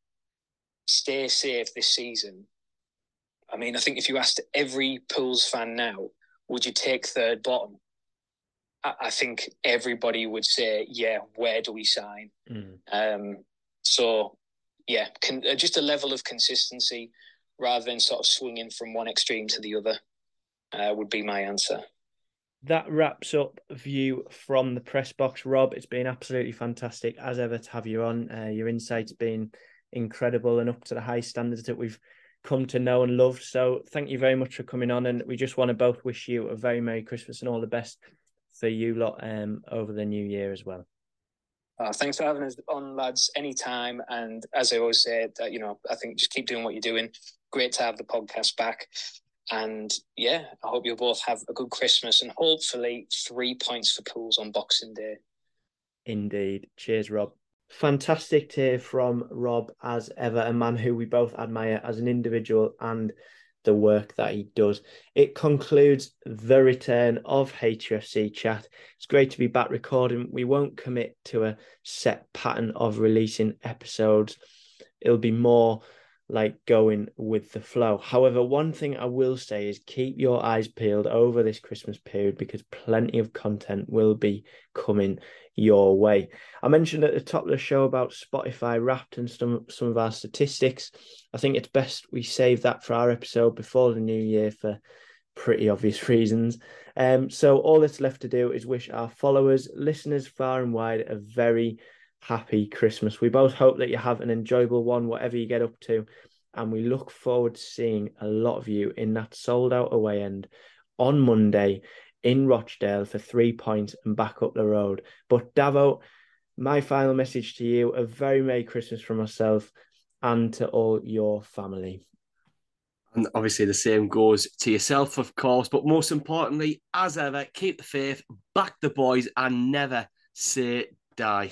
stay safe this season. I mean, I think if you asked every Pools fan now, would you take third bottom? I, think everybody would say, yeah, where do we sign? Mm. Um, so, yeah, con- uh, just a level of consistency rather than sort of swinging from one extreme to the other. uh, would be my answer. That wraps up view from the press box. Rob, it's been absolutely fantastic as ever to have you on. Uh, your insights been incredible and up to the high standards that we've come to know and love. So thank you very much for coming on, and we just want to both wish you a very merry Christmas and all the best for you lot um, over the new year as well. Uh, thanks for having us on, lads. Anytime, and as I always say, that you know, I think just keep doing what you're doing. Great to have the podcast back, and yeah, I hope you both have a good Christmas and hopefully three points for pools on Boxing Day. Indeed. Cheers, Rob. Fantastic to hear from Rob as ever, a man who we both admire as an individual and the work that he does. It concludes the return of HFC chat. It's great to be back recording. We won't commit to a set pattern of releasing episodes. It'll be more like going with the flow. However, one thing I will say is keep your eyes peeled over this Christmas period because plenty of content will be coming your way. I mentioned at the top of the show about Spotify wrapped and some some of our statistics. I think it's best we save that for our episode before the new year for pretty obvious reasons. Um, so all that's left to do is wish our followers, listeners far and wide, a very happy Christmas. We both hope that you have an enjoyable one, whatever you get up to. And we look forward to seeing a lot of you in that sold out away end on Monday in Rochdale for three points and back up the road. But Davo, my final message to you a very Merry Christmas from myself and to all your family. And obviously, the same goes to yourself, of course. But most importantly, as ever, keep the faith, back the boys, and never say die.